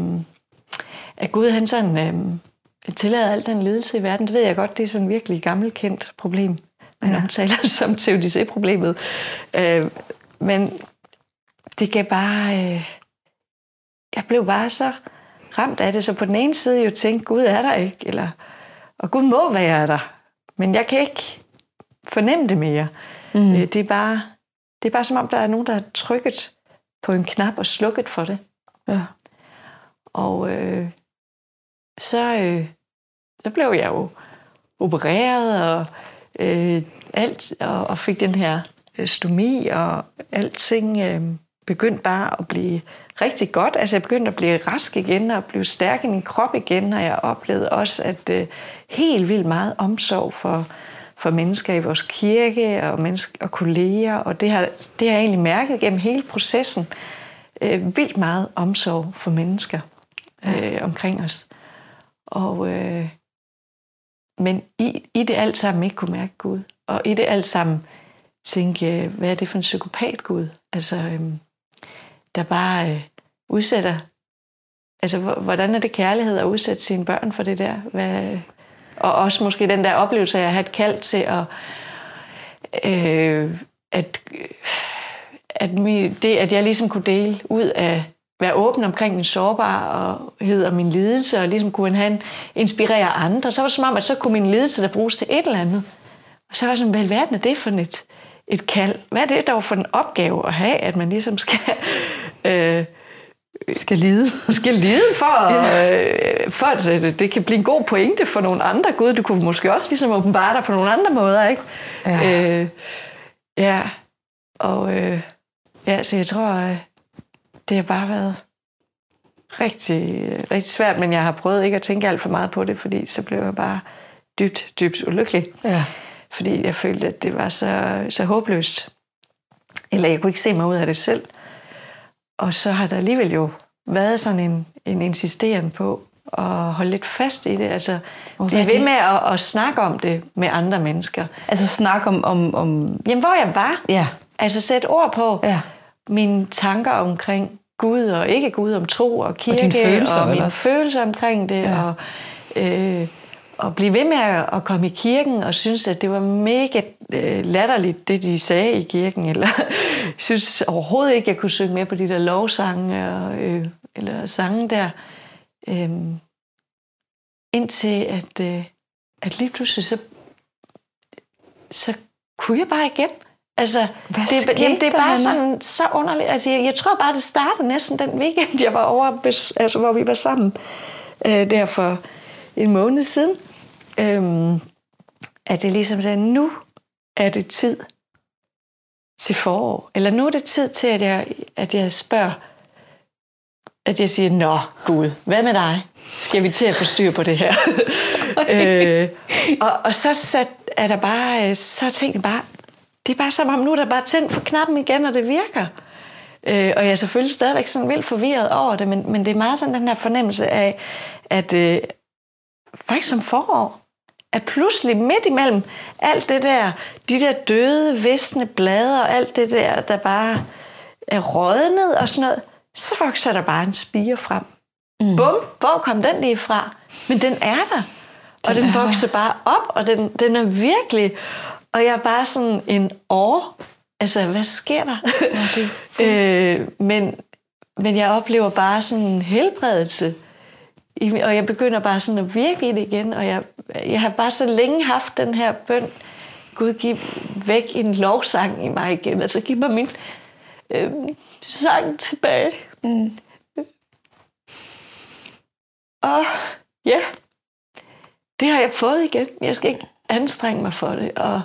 at Gud han sådan øh, tillader al den lidelse i verden. Det ved jeg godt, det er sådan virkelig gammelt kendt problem. Man ja. omtaler som TODC-problemet. Øh, men det gav bare... Øh, jeg blev bare så ramt af det, så på den ene side jo tænkte, Gud er der ikke, eller og Gud må være der, men jeg kan ikke fornemme det mere. Mm. Det, er bare, det er bare som om, der er nogen, der har trykket på en knap og slukket for det. Ja. Og øh, så, øh, så blev jeg jo opereret og øh, alt, og, og fik den her øh, stomi, og alting øh, begyndte bare at blive rigtig godt. Altså jeg begyndte at blive rask igen og blive stærk i min krop igen, og jeg oplevede også, at øh, helt vildt meget omsorg for, for mennesker i vores kirke og, mennesker, og kolleger, og det har, det har jeg egentlig mærket gennem hele processen. Øh, vildt meget omsorg for mennesker øh, omkring os. Og, øh, men i, i det alt sammen ikke kunne mærke Gud. Og i det alt sammen tænke, hvad er det for en psykopat Gud? Altså, øh, der bare øh, udsætter... Altså, hvordan er det kærlighed at udsætte sine børn for det der? Hvad, og også måske den der oplevelse af at have et kald til at... Øh, at, at det, at jeg ligesom kunne dele ud af være åben omkring min sårbarhed og min lidelse, og ligesom kunne han inspirere andre. Så var det som om, at så kunne min lidelse der bruges til et eller andet. Og så var jeg sådan, hvad verden er det for et, et kald? Hvad er det dog for en opgave at have, at man ligesom skal... Øh, skal lide. skal lide for, ja. øh, for at øh, det kan blive en god pointe for nogle andre. Gud, du kunne måske også ligesom åbenbare dig på nogle andre måder, ikke? Ja. Øh, ja. Og øh, ja, så jeg tror, øh, det har bare været rigtig, rigtig svært, men jeg har prøvet ikke at tænke alt for meget på det, fordi så blev jeg bare dybt, dybt ulykkelig. Ja. Fordi jeg følte, at det var så, så håbløst. Eller jeg kunne ikke se mig ud af det selv. Og så har der alligevel jo været sådan en, en insisteren på at holde lidt fast i det. Altså, blive ved med at, at snakke om det med andre mennesker. Altså snakke om... om, om... Jamen, hvor jeg var. Ja. Altså sætte ord på ja. mine tanker omkring Gud og ikke Gud, om tro og kirke. Og, følelser, og mine følelser omkring det. Ja. Og, øh, og blive ved med at komme i kirken og synes, at det var mega øh, latterligt, det de sagde i kirken, eller synes overhovedet ikke, at jeg kunne synge med på de der lovsange, og, øh, eller sange der. Øh, indtil at, øh, at lige pludselig så, så kunne jeg bare igen. Altså, Hvad det, jamen, det er bare sådan, så underligt. Altså, jeg, jeg tror bare, det startede næsten den weekend, jeg var over, altså, hvor vi var sammen øh, der for en måned siden øhm, at det ligesom sagde, nu er det tid til forår. Eller nu er det tid til, at jeg, at jeg spørger, at jeg siger, Nå Gud, hvad med dig? Skal vi til at få styr på det her? øh, og, og så sat, er der bare, så tænkte bare, det er bare som om, nu er der bare tændt for knappen igen, og det virker. Øh, og jeg er selvfølgelig stadigvæk sådan vildt forvirret over det, men, men det er meget sådan den her fornemmelse af, at øh, faktisk som forår, at pludselig midt imellem alt det der, de der døde, visne blade og alt det der, der bare er rådnet og sådan noget, så vokser der bare en spire frem. Mm. Bum, hvor kom den lige fra? Men den er der. Den og den vokser der. bare op, og den, den er virkelig... Og jeg er bare sådan en år. Altså, hvad sker der? Ja, det øh, men, men jeg oplever bare sådan en helbredelse. Og jeg begynder bare sådan at virke i det igen. Og jeg, jeg har bare så længe haft den her bøn. Gud, giv væk en lovsang i mig igen. Altså, giv mig min øh, sang tilbage. Mm. Og ja, det har jeg fået igen. Jeg skal ikke anstrenge mig for det. Og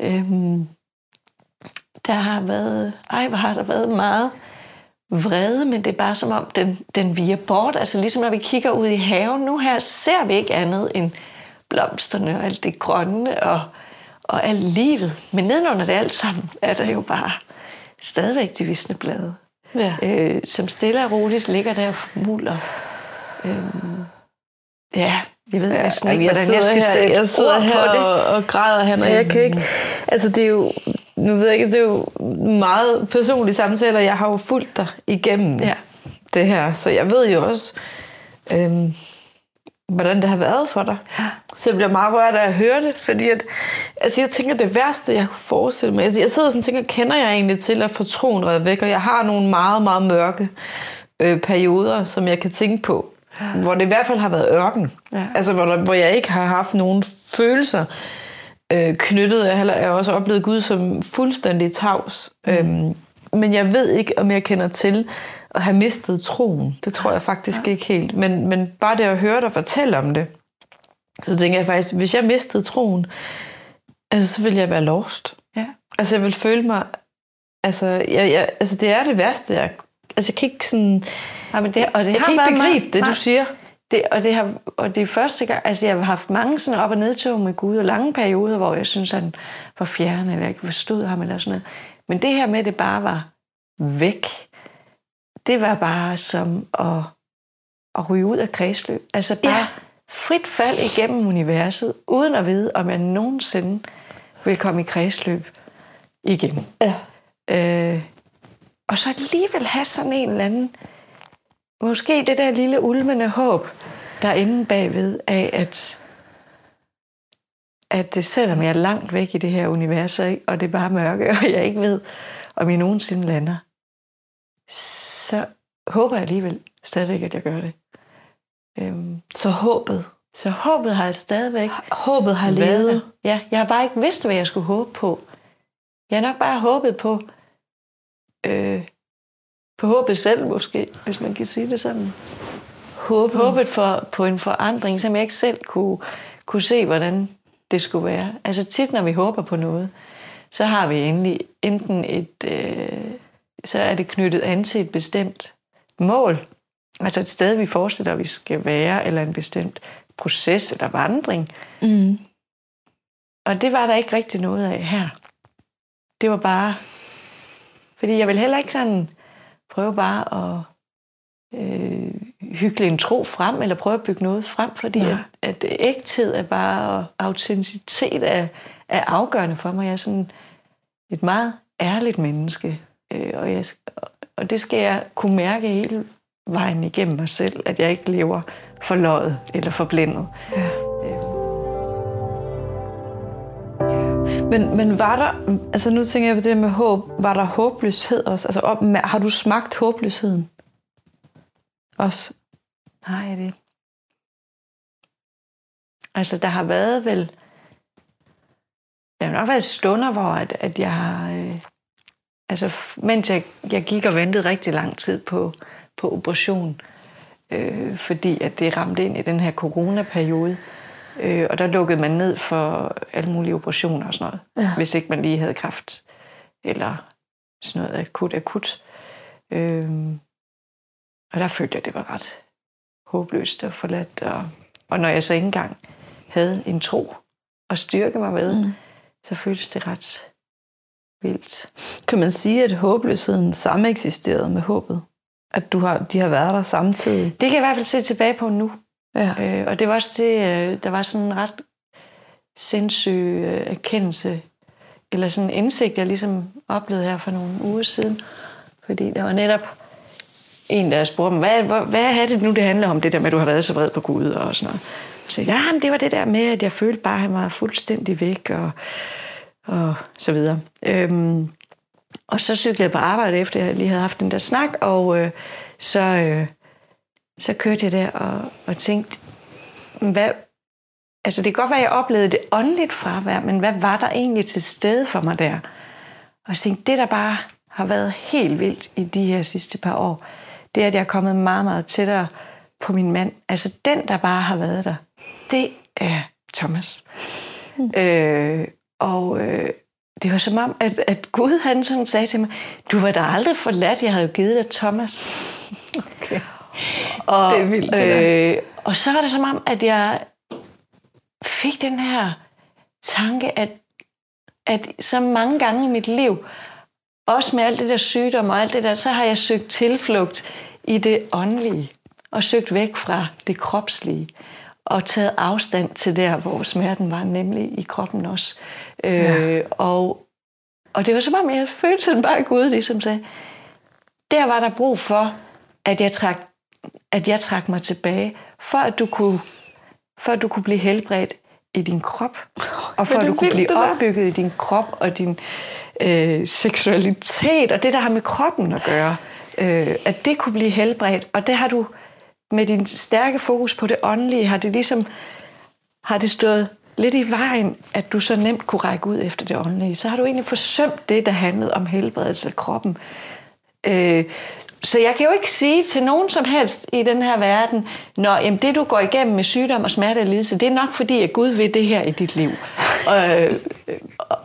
øhm, der har været, ej, hvor har der været meget vrede, men det er bare som om, den, den viger bort. Altså ligesom når vi kigger ud i haven, nu her ser vi ikke andet end blomsterne og alt det grønne og, og alt livet. Men nedenunder det alt sammen er der jo bare stadigvæk de visne blade, ja. øh, som stille og roligt ligger der og formuler. Øhm, ja, jeg ved ja, næsten ikke, hvordan jeg skal her, sætte Jeg sidder her det. Og, og græder her, og jeg kan ikke... Altså, det er jo... Nu ved jeg ikke, det er jo meget personlige samtaler. Jeg har jo fulgt dig igennem ja. det her, så jeg ved jo også, øhm, hvordan det har været for dig. Ja. Så jeg bliver meget rørt af at høre det, fordi at, altså jeg tænker, det værste, jeg kunne forestille mig, altså jeg sidder sådan og tænker, kender jeg egentlig til at få troen reddet væk, og jeg har nogle meget, meget mørke øh, perioder, som jeg kan tænke på, ja. hvor det i hvert fald har været ørken. Ja. Altså hvor, der, hvor jeg ikke har haft nogen følelser øh, knyttet. Jeg har også oplevet Gud som fuldstændig tavs. Mm. Øhm, men jeg ved ikke, om jeg kender til at have mistet troen. Det tror jeg faktisk ja. ikke helt. Men, men bare det at høre dig fortælle om det, så tænker jeg faktisk, hvis jeg mistede troen, altså, så ville jeg være lost. Ja. Altså jeg vil føle mig... Altså, jeg, jeg, altså det er det værste, jeg Altså, jeg kan ikke sådan... Ja, men det, og det jeg har kan ikke begribe meget, det, du siger. Det, og, det har, og det er første gang, altså jeg har haft mange sådan op- og nedtog med Gud, og lange perioder, hvor jeg synes, han var fjern, eller jeg ikke forstod ham, eller sådan noget. Men det her med, at det bare var væk, det var bare som at, at ryge ud af kredsløb. Altså bare ja. frit fald igennem universet, uden at vide, om jeg nogensinde vil komme i kredsløb igen. Ja. Øh, og så alligevel have sådan en eller anden, måske det der lille ulmende håb, der er inde bagved af, at, at det, selvom jeg er langt væk i det her univers, og det er bare mørke, og jeg ikke ved, om jeg nogensinde lander, så håber jeg alligevel stadigvæk, at jeg gør det. Øhm, så håbet? Så håbet har jeg stadigvæk Håbet har levet? Ja, jeg har bare ikke vidst, hvad jeg skulle håbe på. Jeg har nok bare håbet på, øh, på håbet selv måske, hvis man kan sige det sådan. Håb, håbet for, på en forandring, som jeg ikke selv kunne, kunne se, hvordan det skulle være. Altså tit, når vi håber på noget, så har vi endelig enten et, øh, så er det knyttet an til et bestemt mål, altså et sted, vi forestiller, vi skal være, eller en bestemt proces eller vandring. Mm. Og det var der ikke rigtig noget af her. Det var bare fordi jeg vil heller ikke sådan prøve bare at øh, hygge en tro frem, eller prøve at bygge noget frem, fordi ja. at, at ægthed er bare, og autenticitet er, er afgørende for mig. Jeg er sådan et meget ærligt menneske, øh, og, jeg, og det skal jeg kunne mærke hele vejen igennem mig selv, at jeg ikke lever forløjet eller forblændet. Ja. Men, men var der, altså nu tænker jeg på det med håb, var der håbløshed også? Altså op, har du smagt håbløsheden? Også? Nej, det Altså, der har været vel... Der har nok været stunder, hvor at, at jeg har... Øh, altså, mens jeg, jeg gik og ventede rigtig lang tid på, på operation, øh, fordi at det ramte ind i den her coronaperiode, Øh, og der lukkede man ned for alle mulige operationer og sådan noget, ja. hvis ikke man lige havde kræft eller sådan noget akut akut. Øh, og der følte jeg, at det var ret håbløst og forladt. Og, og når jeg så ikke engang havde en tro at styrke mig med, mm. så føltes det ret vildt. Kan man sige, at håbløsheden samme eksisterede med håbet? At du har, de har været der samtidig? Det kan jeg i hvert fald se tilbage på nu. Ja. Øh, og det var også det, øh, der var sådan en ret sindssyg øh, erkendelse, eller sådan en indsigt, jeg ligesom oplevede her for nogle uger siden. Fordi der var netop en, der spurgte mig, hvad, hvad, hvad er det nu, det handler om, det der med, at du har været så vred på Gud og sådan noget. Så ja, men det var det der med, at jeg følte bare, at han var fuldstændig væk og, og så videre. Øhm, og så cyklede jeg på arbejde, efter jeg lige havde haft den der snak, og øh, så, øh, så kørte jeg der og, og tænkte, hvad, altså det kan godt være, at jeg oplevede det åndeligt fravær, men hvad var der egentlig til stede for mig der? Og jeg tænkte, det der bare har været helt vildt i de her sidste par år, det er, at jeg er kommet meget, meget tættere på min mand. Altså den, der bare har været der, det er Thomas. Mm. Øh, og øh, det var som om, at, at Gud han sådan sagde til mig, du var da aldrig forladt, jeg havde jo givet dig Thomas. Okay. Og, det er vildt, det øh, og så var det som om, at jeg fik den her tanke, at, at så mange gange i mit liv, også med alt det der sygdom og alt det der, så har jeg søgt tilflugt i det åndelige og søgt væk fra det kropslige og taget afstand til der, hvor smerten var, nemlig i kroppen også. Øh, ja. Øh, og, og det var som om, jeg følte sådan bare Gud ligesom sagde, der var der brug for, at jeg trak, at jeg trak mig tilbage, for at du kunne, for at du kunne blive helbredt i din krop, og for at du kunne blive opbygget i din krop og din øh, seksualitet, og det, der har med kroppen at gøre, øh, at det kunne blive helbredt. Og det har du med din stærke fokus på det åndelige, har det ligesom har det stået lidt i vejen, at du så nemt kunne række ud efter det åndelige. Så har du egentlig forsømt det, der handlede om helbredelse af kroppen. Øh, så jeg kan jo ikke sige til nogen som helst i den her verden, når jamen, det du går igennem med sygdom og smerte og lidelse, det er nok fordi, at Gud vil det her i dit liv. øh,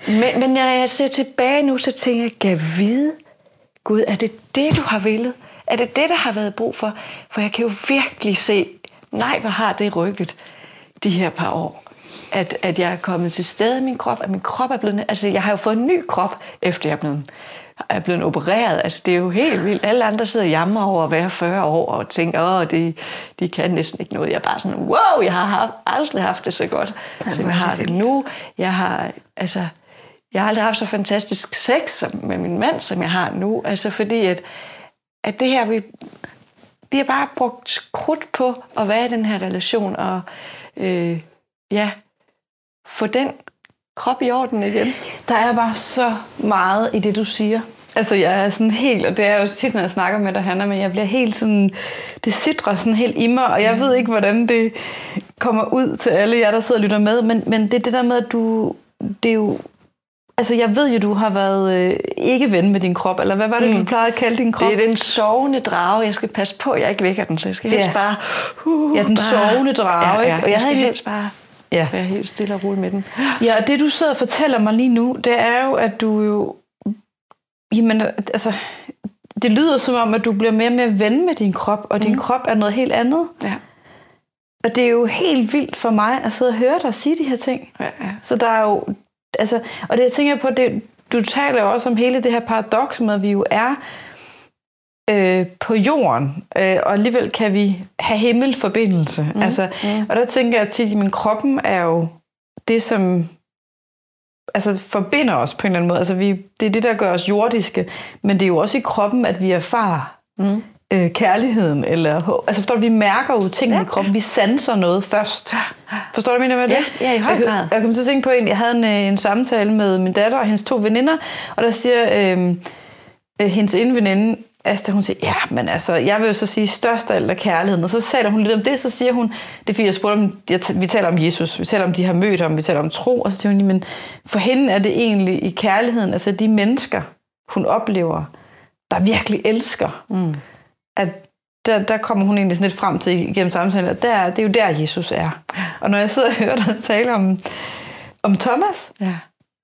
men, men når jeg ser tilbage nu, så tænker jeg, kan vide, Gud, er det det, du har villet? Er det det, der har været brug for? For jeg kan jo virkelig se, nej, hvor har det rykket de her par år. At, at jeg er kommet til stede i min krop, at min krop er blevet... Altså, jeg har jo fået en ny krop, efter jeg er blevet, er blevet opereret. Altså, det er jo helt vildt. Alle andre sidder og jammer over at være 40 år og tænker, åh, de, de kan næsten ikke noget. Jeg er bare sådan, wow, jeg har haft, aldrig haft det så godt, som jeg har det nu. Jeg har, altså, jeg har aldrig haft så fantastisk sex med min mand, som jeg har nu. Altså, fordi at, at det her, vi, vi har bare brugt krudt på at være i den her relation, og øh, ja, få den krop i orden igen. Der er bare så meget i det, du siger. Altså, jeg er sådan helt, og det er jo tit, når jeg snakker med dig, Hanna, men jeg bliver helt sådan, det sidder sådan helt i mig, og jeg ved ikke, hvordan det kommer ud til alle jer, der sidder og lytter med, men, men det er det der med, at du, det er jo Altså, jeg ved jo, du har været øh, ikke ven med din krop, eller hvad var det, mm. du plejede at kalde din krop? Det er den sovende drage. Jeg skal passe på, jeg ikke vækker den, så jeg skal helst ja. bare... Uh, ja, den bare, sovende drage, ja, ja. ikke? Og jeg, jeg skal helst bare ja. være helt stille og rolig med den. Ja, og det du sidder og fortæller mig lige nu, det er jo, at du jo... Jamen, altså... Det lyder som om, at du bliver mere og mere ven med din krop, og din mm. krop er noget helt andet. Ja. Og det er jo helt vildt for mig at sidde og høre dig sige de her ting. Ja, ja. Så der er jo, altså, og det jeg tænker på, det, du taler jo også om hele det her paradoks med, at vi jo er øh, på jorden, øh, og alligevel kan vi have himmelforbindelse. Mm. Altså, mm. Og der tænker jeg tit, at min kroppen er jo det, som altså, forbinder os på en eller anden måde. Altså, vi, det er det, der gør os jordiske, men det er jo også i kroppen, at vi erfarer mm øh, kærligheden. Eller, altså forstår du, vi mærker jo ting ja. i kroppen. Vi sanser noget først. Forstår du, hvad jeg mener det? Ja, ja, i høj grad. Jeg, jeg kom til at tænke på en, jeg havde en, øh, en samtale med min datter og hendes to veninder, og der siger øh, øh, hendes ene veninde, Asta, hun siger, ja, men altså, jeg vil jo så sige størst af alt af kærligheden. Og så taler hun lidt om det, så siger hun, det er fordi, jeg spurgte om, jeg, vi taler om Jesus, vi taler om, de har mødt ham, vi taler om tro, og så siger hun, men for hende er det egentlig i kærligheden, altså de mennesker, hun oplever, der virkelig elsker. Mm at der, der kommer hun egentlig sådan lidt frem til gennem samtalen, at der, det er jo der, Jesus er. Og når jeg sidder og hører dig tale om, om Thomas, ja.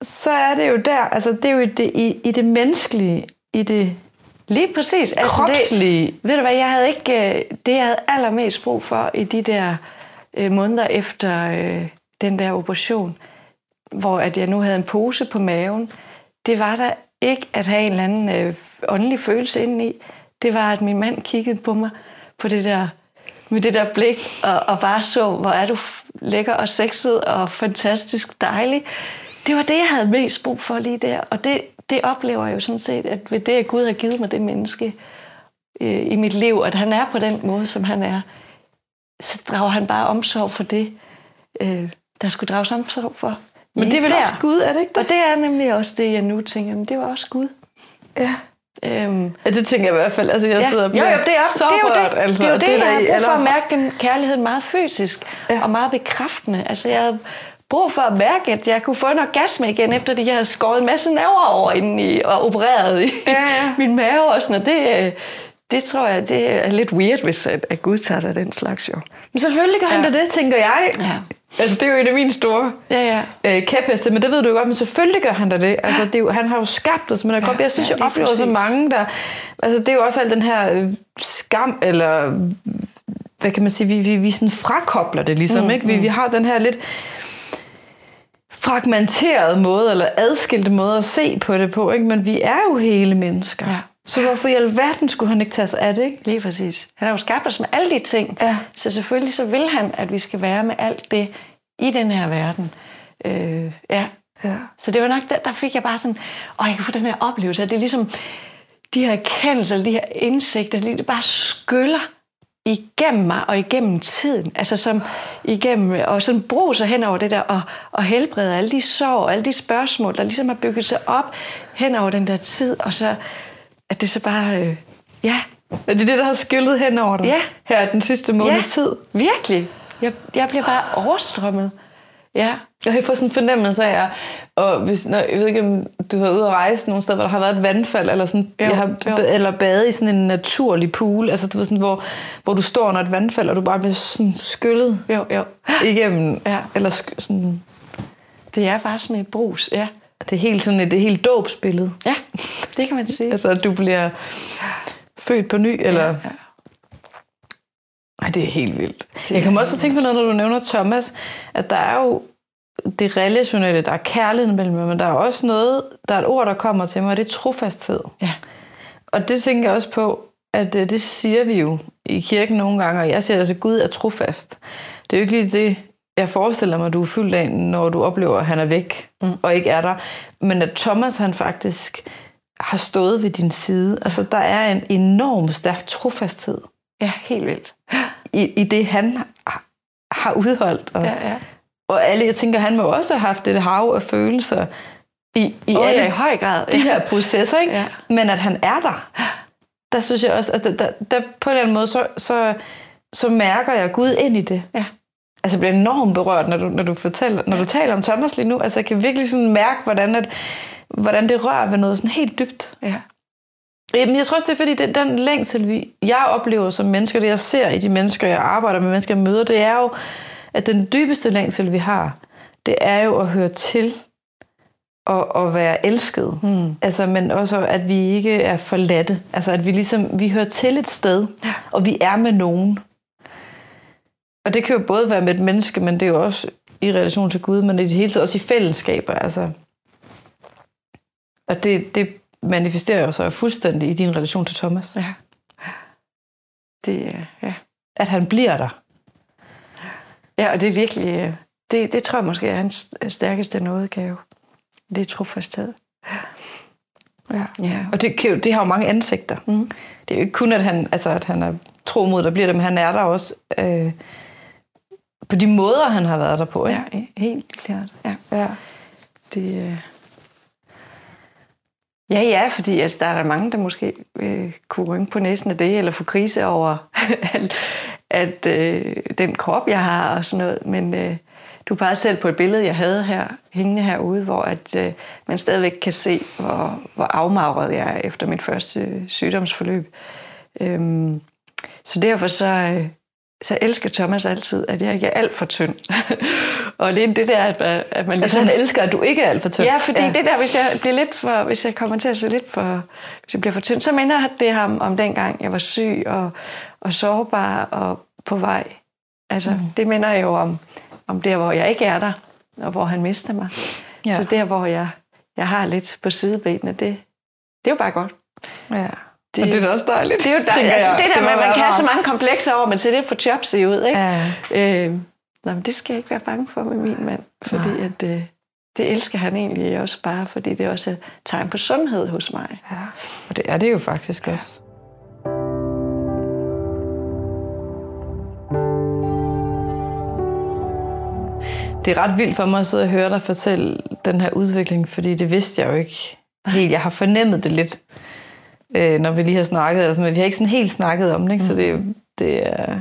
så er det jo der, altså det er jo i det, i, i det menneskelige, i det Lige præcis. Altså kropslige. Det, ved du hvad, jeg havde ikke øh, det, jeg havde allermest brug for i de der øh, måneder efter øh, den der operation, hvor at jeg nu havde en pose på maven, det var der ikke at have en eller anden øh, åndelig følelse indeni det var, at min mand kiggede på mig på det der, med det der blik, og, og bare så, hvor er du lækker og sexet og fantastisk dejlig. Det var det, jeg havde mest brug for lige der. Og det, det oplever jeg jo sådan set, at ved det, at Gud har givet mig det menneske, øh, i mit liv, at han er på den måde, som han er, så drager han bare omsorg for det, øh, der skulle drages omsorg for. Men det er vel der. også Gud, er det ikke det? Og det er nemlig også det, jeg nu tænker, men det var også Gud. Ja. Øhm, ja, det tænker jeg i hvert fald. Altså, jeg ja. sidder og jo, jo, det er, så det er jo det, altså. det, er jo det, det jeg har der i brug for at mærke den kærlighed meget fysisk ja. og meget bekræftende. Altså, jeg havde brug for at mærke, at jeg kunne få en orgasme igen, efter det, jeg havde skåret en masse nerver over indeni og opereret i Ja, ja. min mave og sådan noget. Det, øh, det tror jeg, det er lidt weird, hvis at, at Gud tager sig den slags jo. Men selvfølgelig gør han da det, tænker jeg. Ja. Altså, det er jo en af mine store Ja, ja. øh, kæpheste, men det ved du jo godt, men selvfølgelig gør han da det. Altså, det er jo, han har jo skabt os, men jeg, Ja, jeg synes, ja, jeg oplever så mange, der... Altså, det er jo også al den her øh, skam, eller hvad kan man sige, vi, vi, vi sådan frakobler det ligesom, mm, ikke? Vi, vi har den her lidt fragmenteret måde, eller adskilte måde at se på det på, ikke? Men vi er jo hele mennesker. Ja. Så hvorfor i alverden skulle han ikke tage sig af det, ikke? Lige præcis. Han har jo skabt os med alle de ting. Ja. Så selvfølgelig så vil han, at vi skal være med alt det i den her verden. Øh, ja. Ja. Så det var nok der, der fik jeg bare sådan, og jeg kan få den her oplevelse, at det er ligesom de her erkendelser, de her indsigter, det bare skyller igennem mig og igennem tiden. Altså som igennem, og sådan bruser hen over det der, og, og helbreder alle de sår, alle de spørgsmål, der ligesom har bygget sig op hen over den der tid, og så, at det så bare, øh, ja, Er det det, der har skyllet hen over dig? Ja. Her den sidste måneds ja, tid? virkelig. Jeg, jeg bliver bare overstrømmet. Ja, Jeg fået sådan en fornemmelse af, at- og hvis, når, jeg ved ikke, om du har ude at rejse nogle steder, hvor der har været et vandfald, eller, sådan, Jo, jeg har, jo. eller bade i sådan en naturlig pool, altså du ved, sådan, hvor, hvor du står under et vandfald, og du bare bliver sådan skyllet jo, jo. igennem. Ja. Eller sådan, Det er bare sådan et brus, ja. det er helt sådan et, det helt dåbsbillede. Ja, det kan man sige. Altså, at du bliver født på ny, eller... ja. Ej, det er helt vildt. Jeg kan også tænke på noget, når du nævner Thomas, at der er jo det relationelle, der er kærligheden mellem men der er også noget, der er et ord, der kommer til mig, og det er trofasthed. Ja. Og det tænker jeg også på, at øh, det siger vi jo i kirken nogle gange, og jeg siger altså, at Gud er trofast. Det er jo ikke lige det, jeg forestiller mig, du er fyldt af, når du oplever, at han er væk mm. og ikke er der. Men at Thomas, han faktisk har stået ved din side. Altså, der er en enorm stærk trofasthed Ja, helt vildt. i, i det, han har- har udholdt. Og, Ja, ja. Og alle, jeg tænker, han må også have haft et hav af følelser i, i Oh, alle ja, i høj grad. de her processer, ikke? Ja. men at han er der, der synes jeg også, at der, der, der på en eller anden måde, så, så, så mærker jeg Gud ind i det. Ja. Altså jeg bliver enormt berørt, når du, når du, fortæller, når du taler om Thomas lige nu. Altså jeg kan virkelig sådan mærke, hvordan, at, hvordan det rører ved noget sådan helt dybt. ja. Jamen, jeg tror også, det er fordi, det, den længsel, vi, jeg oplever som mennesker, det jeg ser i de mennesker, jeg arbejder med, mennesker, jeg møder, det er jo, at den dybeste længsel, vi har, det er jo at høre til og, og være elsket. Mm. Altså, men også, at vi ikke er forladte. Altså, at vi ligesom, vi hører til et sted, og vi er med nogen. Og det kan jo både være med et menneske, men det er jo også i relation til Gud, men i det hele taget også i fællesskaber. Altså. Og det, det manifesterer jo så fuldstændig i din relation til Thomas. ja. Det, er- ja. At han bliver der. Ja, og det er virkelig, øh, det, det tror jeg måske er hans stærkeste nådegave. Det er trofasthed. Ja. Ja. Og det, kan jo, det har jo mange ansigter. Mm. Det er jo ikke kun, at han, altså, at han er tro mod, der bliver det, men han er der også øh, på de måder, han har været der på. Ikke? ja, helt klart. Ja. Ja. Det, øh... Ja, ja, fordi altså, der er der mange, der måske øh, kunne rynke på næsen af det, eller få krise over, at, øh, den krop, jeg har og sådan noget. Men øh, du peger selv på et billede, jeg havde her, hængende herude, hvor at, øh, man stadigvæk kan se, hvor, hvor afmagret jeg er efter mit første sygdomsforløb. Øhm, så derfor så, øh, så elsker Thomas altid, at jeg ikke er alt for tynd. og det er det der, at, at man Altså, han elsker, at du ikke er alt for tynd. Ja, fordi ja. det der, hvis jeg bliver lidt for, hvis jeg kommer til at se lidt for, hvis jeg bliver for tynd, så minder det ham om dengang, jeg var syg og, og sårbar og på vej. Altså, mm. det minder jo om, om der, hvor jeg ikke er der, og hvor han mister mig. Ja. Ja. Så der, hvor jeg, jeg har lidt på sidebenene, det, det er jo bare godt. ja. Det- og det er da også dejligt. Det er jo dejligt. Altså, det der må med, at man kan have så mange komplekser over, man ser lidt for jobsy ud, ikke? Ja. Øh, nå, men det skal jeg ikke være bange for med min mand, fordi Nej. at, øh, det elsker han egentlig også bare, fordi det er også et tegn på sundhed hos mig. ja. Og det er det jo faktisk også. Det er ret vildt for mig at sidde og høre dig fortælle den her udvikling, fordi det vidste jeg jo ikke helt. Jeg har fornemmet det lidt, øh, når vi lige har snakket, altså, men vi har ikke sådan helt snakket om det, ikke? så det, det er...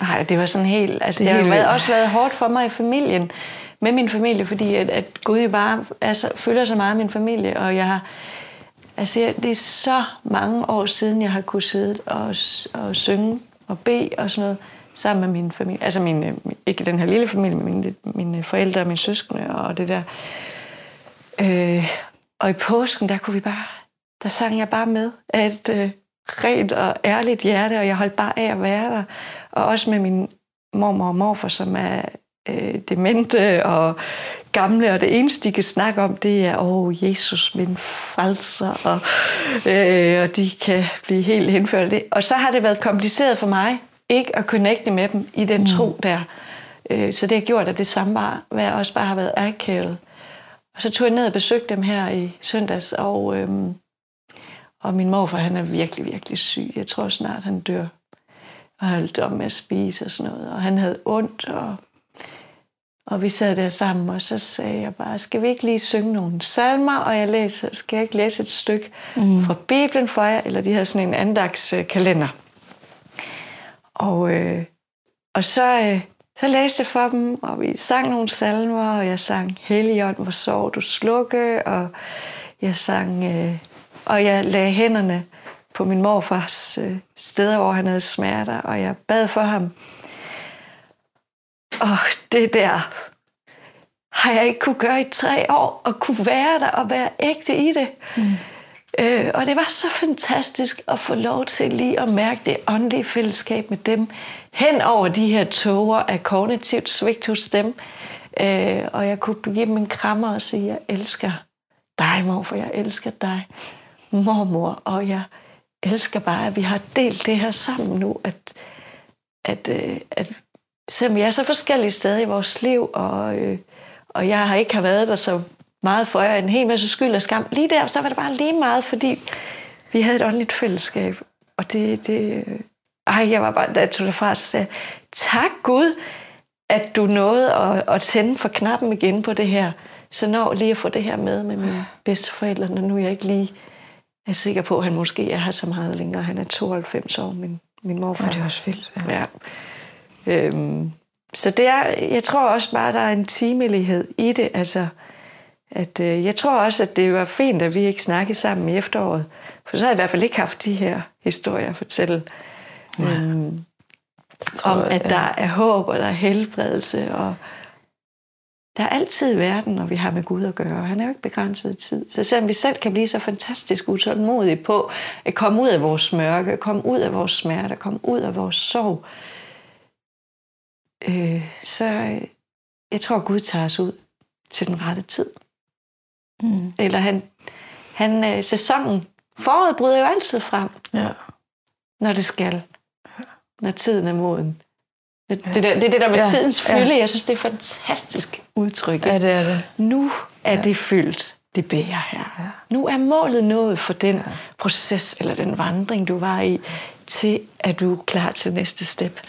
Nej, det var sådan helt... Altså, det, det har været, også været hårdt for mig i familien, med min familie, fordi at, at Gud bare altså, følger så meget min familie, og jeg har... Altså, det er så mange år siden, jeg har kunnet sidde og, og synge og bede og sådan noget sammen med min familie. Altså øh, min, ikke den her lille familie, men mine, mine forældre og mine søskende og det der. Øh, og i påsken, der kunne vi bare, der sang jeg bare med af et øh, rent og ærligt hjerte, og jeg holdt bare af at være der. Og også med min mormor og morfar, som er øh, demente og gamle, og det eneste, de kan snakke om, det er, åh, oh, Jesus, min frelser, og, øh, og de kan blive helt henført. Og så har det været kompliceret for mig, ikke at connecte med dem i den mm. tro der. Øh, så det har gjort, at det samme bare, også bare har været akavet. Og så tog jeg ned og besøgte dem her i søndags, og, øhm, og min morfar, han er virkelig, virkelig syg. Jeg tror snart, han dør. Og holdt op med at spise og sådan noget. Og han havde ondt, og, og vi sad der sammen, og så sagde jeg bare, skal vi ikke lige synge nogle salmer, og jeg læser, skal jeg ikke læse et stykke mm. fra Bibelen for jer? Eller de havde sådan en andagskalender. Og, øh, og så, øh, så læste jeg for dem, og vi sang nogle salmer, og jeg sang Helligånd, hvor sov du slukke, og jeg sang, øh, og jeg lagde hænderne på min morfars øh, steder, hvor han havde smerter, og jeg bad for ham. Og det der har jeg ikke kunne gøre i tre år, og kunne være der og være ægte i det. Mm. Øh, og det var så fantastisk at få lov til lige at mærke det åndelige fællesskab med dem, hen over de her tårer af kognitivt svigt hos dem. Øh, og jeg kunne give dem en krammer og sige, jeg elsker dig, mor, for jeg elsker dig, mormor, og jeg elsker bare, at vi har delt det her sammen nu, at, at, øh, at selvom vi er så forskellige steder i vores liv, og, øh, og jeg har ikke har været der så meget for jer, en hel masse skyld og skam. Lige der, så var det bare lige meget, fordi vi havde et åndeligt fællesskab. Og det, det ej, jeg var bare, da jeg tog det fra, så sagde tak Gud, at du nåede at, at tænde for knappen igen på det her. Så når lige at få det her med med mine bedsteforældre, når nu jeg ikke lige er sikker på, at han måske er her så meget længere. Han er 92 år, min, min morfar. Og det er også vildt. Ja. ja. Øhm, så det er, jeg tror også bare, der er en timelighed i det. Altså, at, øh, jeg tror også, at det var fint, at vi ikke snakkede sammen i efteråret. For så havde jeg i hvert fald ikke haft de her historier at fortælle. Ja. Øhm, tror, om at ja. der er håb, og der er helbredelse, og der er altid verden, når vi har med Gud at gøre. Han er jo ikke begrænset i tid. Så selvom vi selv kan blive så fantastisk utålmodige på at komme ud af vores mørke, komme ud af vores smerte, komme ud af vores sorg, øh, så jeg tror, Gud tager os ud til den rette tid. Mm. Eller han, han øh, sæsonen, foråret bryder jo altid frem, ja. når det skal. Når tiden er moden. Det, ja. det, der, det er det der med ja. tidens fylde. Ja. Jeg synes, det er et fantastisk udtryk. Ja, det er det. Nu er ja. det fyldt, det bærer her. Ja. Nu er målet nået for den ja. proces, eller den vandring, du var i, til at du er klar til næste step.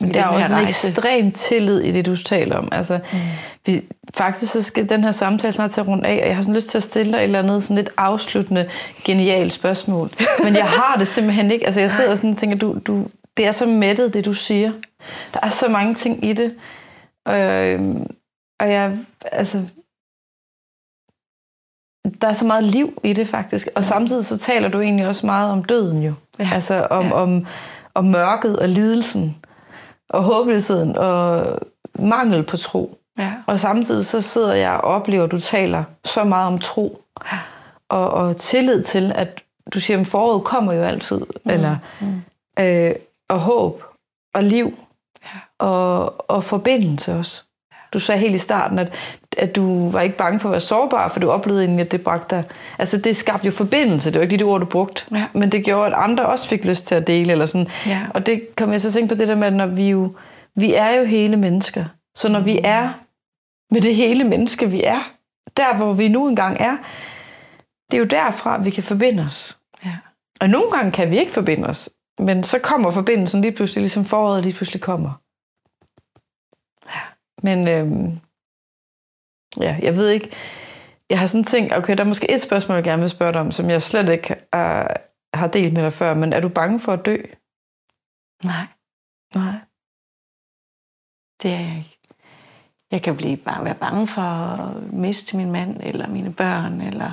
Men der er også en rejse. ekstrem tillid i det, du taler om. Altså, mm. Vi, faktisk så skal den her samtale snart til at runde af, og jeg har sådan lyst til at stille dig et eller andet sådan lidt afsluttende, genialt spørgsmål. Men jeg har det simpelthen ikke. Altså, jeg sidder sådan og tænker, du, du, det er så mættet, det du siger. Der er så mange ting i det. Øh, og jeg, altså, der er så meget liv i det faktisk. Og samtidig så taler du egentlig også meget om døden jo. Ja. Altså om, ja. om, om mørket og lidelsen og håbløsheden og mangel på tro. Ja. Og samtidig så sidder jeg og oplever, at du taler så meget om tro. Ja. Og, og tillid til, at du siger, at foråret kommer jo altid. Mm. Eller, mm. Øh, og håb og liv. Ja. Og, og forbindelse også. Du sagde helt i starten, at, at du var ikke bange for at være sårbar, for du oplevede egentlig, at det bragte dig... Altså, det skabte jo forbindelse. Det var ikke de ord, du brugte. Ja. Men det gjorde, at andre også fik lyst til at dele. Eller sådan. Ja. Og det kom jeg så tænke på det der med, at når vi jo... Vi er jo hele mennesker. Så når vi mm. er med det hele menneske, vi er, der hvor vi nu engang er, det er jo derfra, vi kan forbinde os. Ja. Og nogle gange kan vi ikke forbinde os. Men så kommer forbindelsen lige pludselig, ligesom foråret lige pludselig kommer. Men øhm, ja, jeg ved ikke. Jeg har sådan tænkt, okay, der er måske et spørgsmål, jeg gerne vil spørge dig om, som jeg slet ikke er, har delt med dig før, men er du bange for at dø? Nej. Nej. Det er jeg ikke. Jeg kan blive bare være bange for at miste min mand, eller mine børn, eller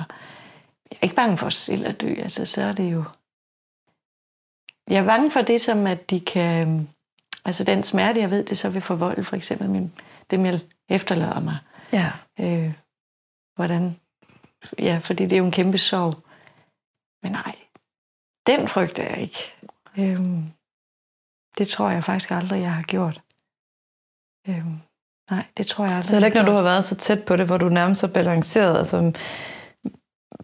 jeg er ikke bange for selv at dø. Altså, så er det jo... Jeg er bange for det, som at de kan... Altså den smerte, jeg ved, det så vil forvolde for eksempel min, dem, jeg efterlader mig. Ja. Øh, hvordan... Ja, fordi det er jo en kæmpe sorg. Men nej, den frygter jeg ikke. Øhm, det tror jeg faktisk aldrig, jeg har gjort. Øhm, nej, det tror jeg aldrig. Så heller ikke, når du har været så tæt på det, hvor du nærmest så balanceret, altså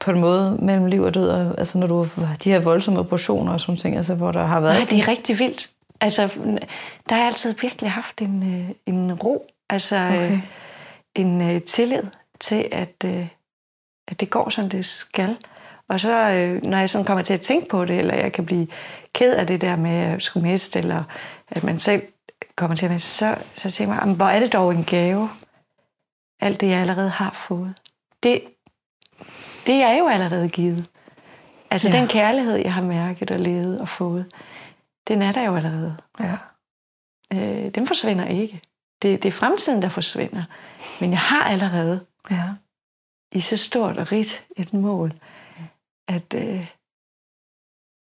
på en måde mellem liv og død, og, altså når du har de her voldsomme operationer og sådan ting, altså hvor der har været... Nej, det er rigtig vildt. Altså, der har jeg altid virkelig haft en, øh, en ro, altså okay. øh, en øh, tillid til, at, at det går, som det skal. Og så, når jeg sådan kommer til at tænke på det, eller jeg kan blive ked af det der med at skulle miste, eller at man selv kommer til miste, så, så tænker jeg, hvor er det dog en gave, alt det, jeg allerede har fået. Det, det er jo allerede givet. Altså ja. den kærlighed, jeg har mærket og levet og fået, den er der jo allerede. Ja. Øh, den forsvinder ikke. Det, det er fremtiden, der forsvinder. Men jeg har allerede ja. i så stort og rigt et mål, at, øh,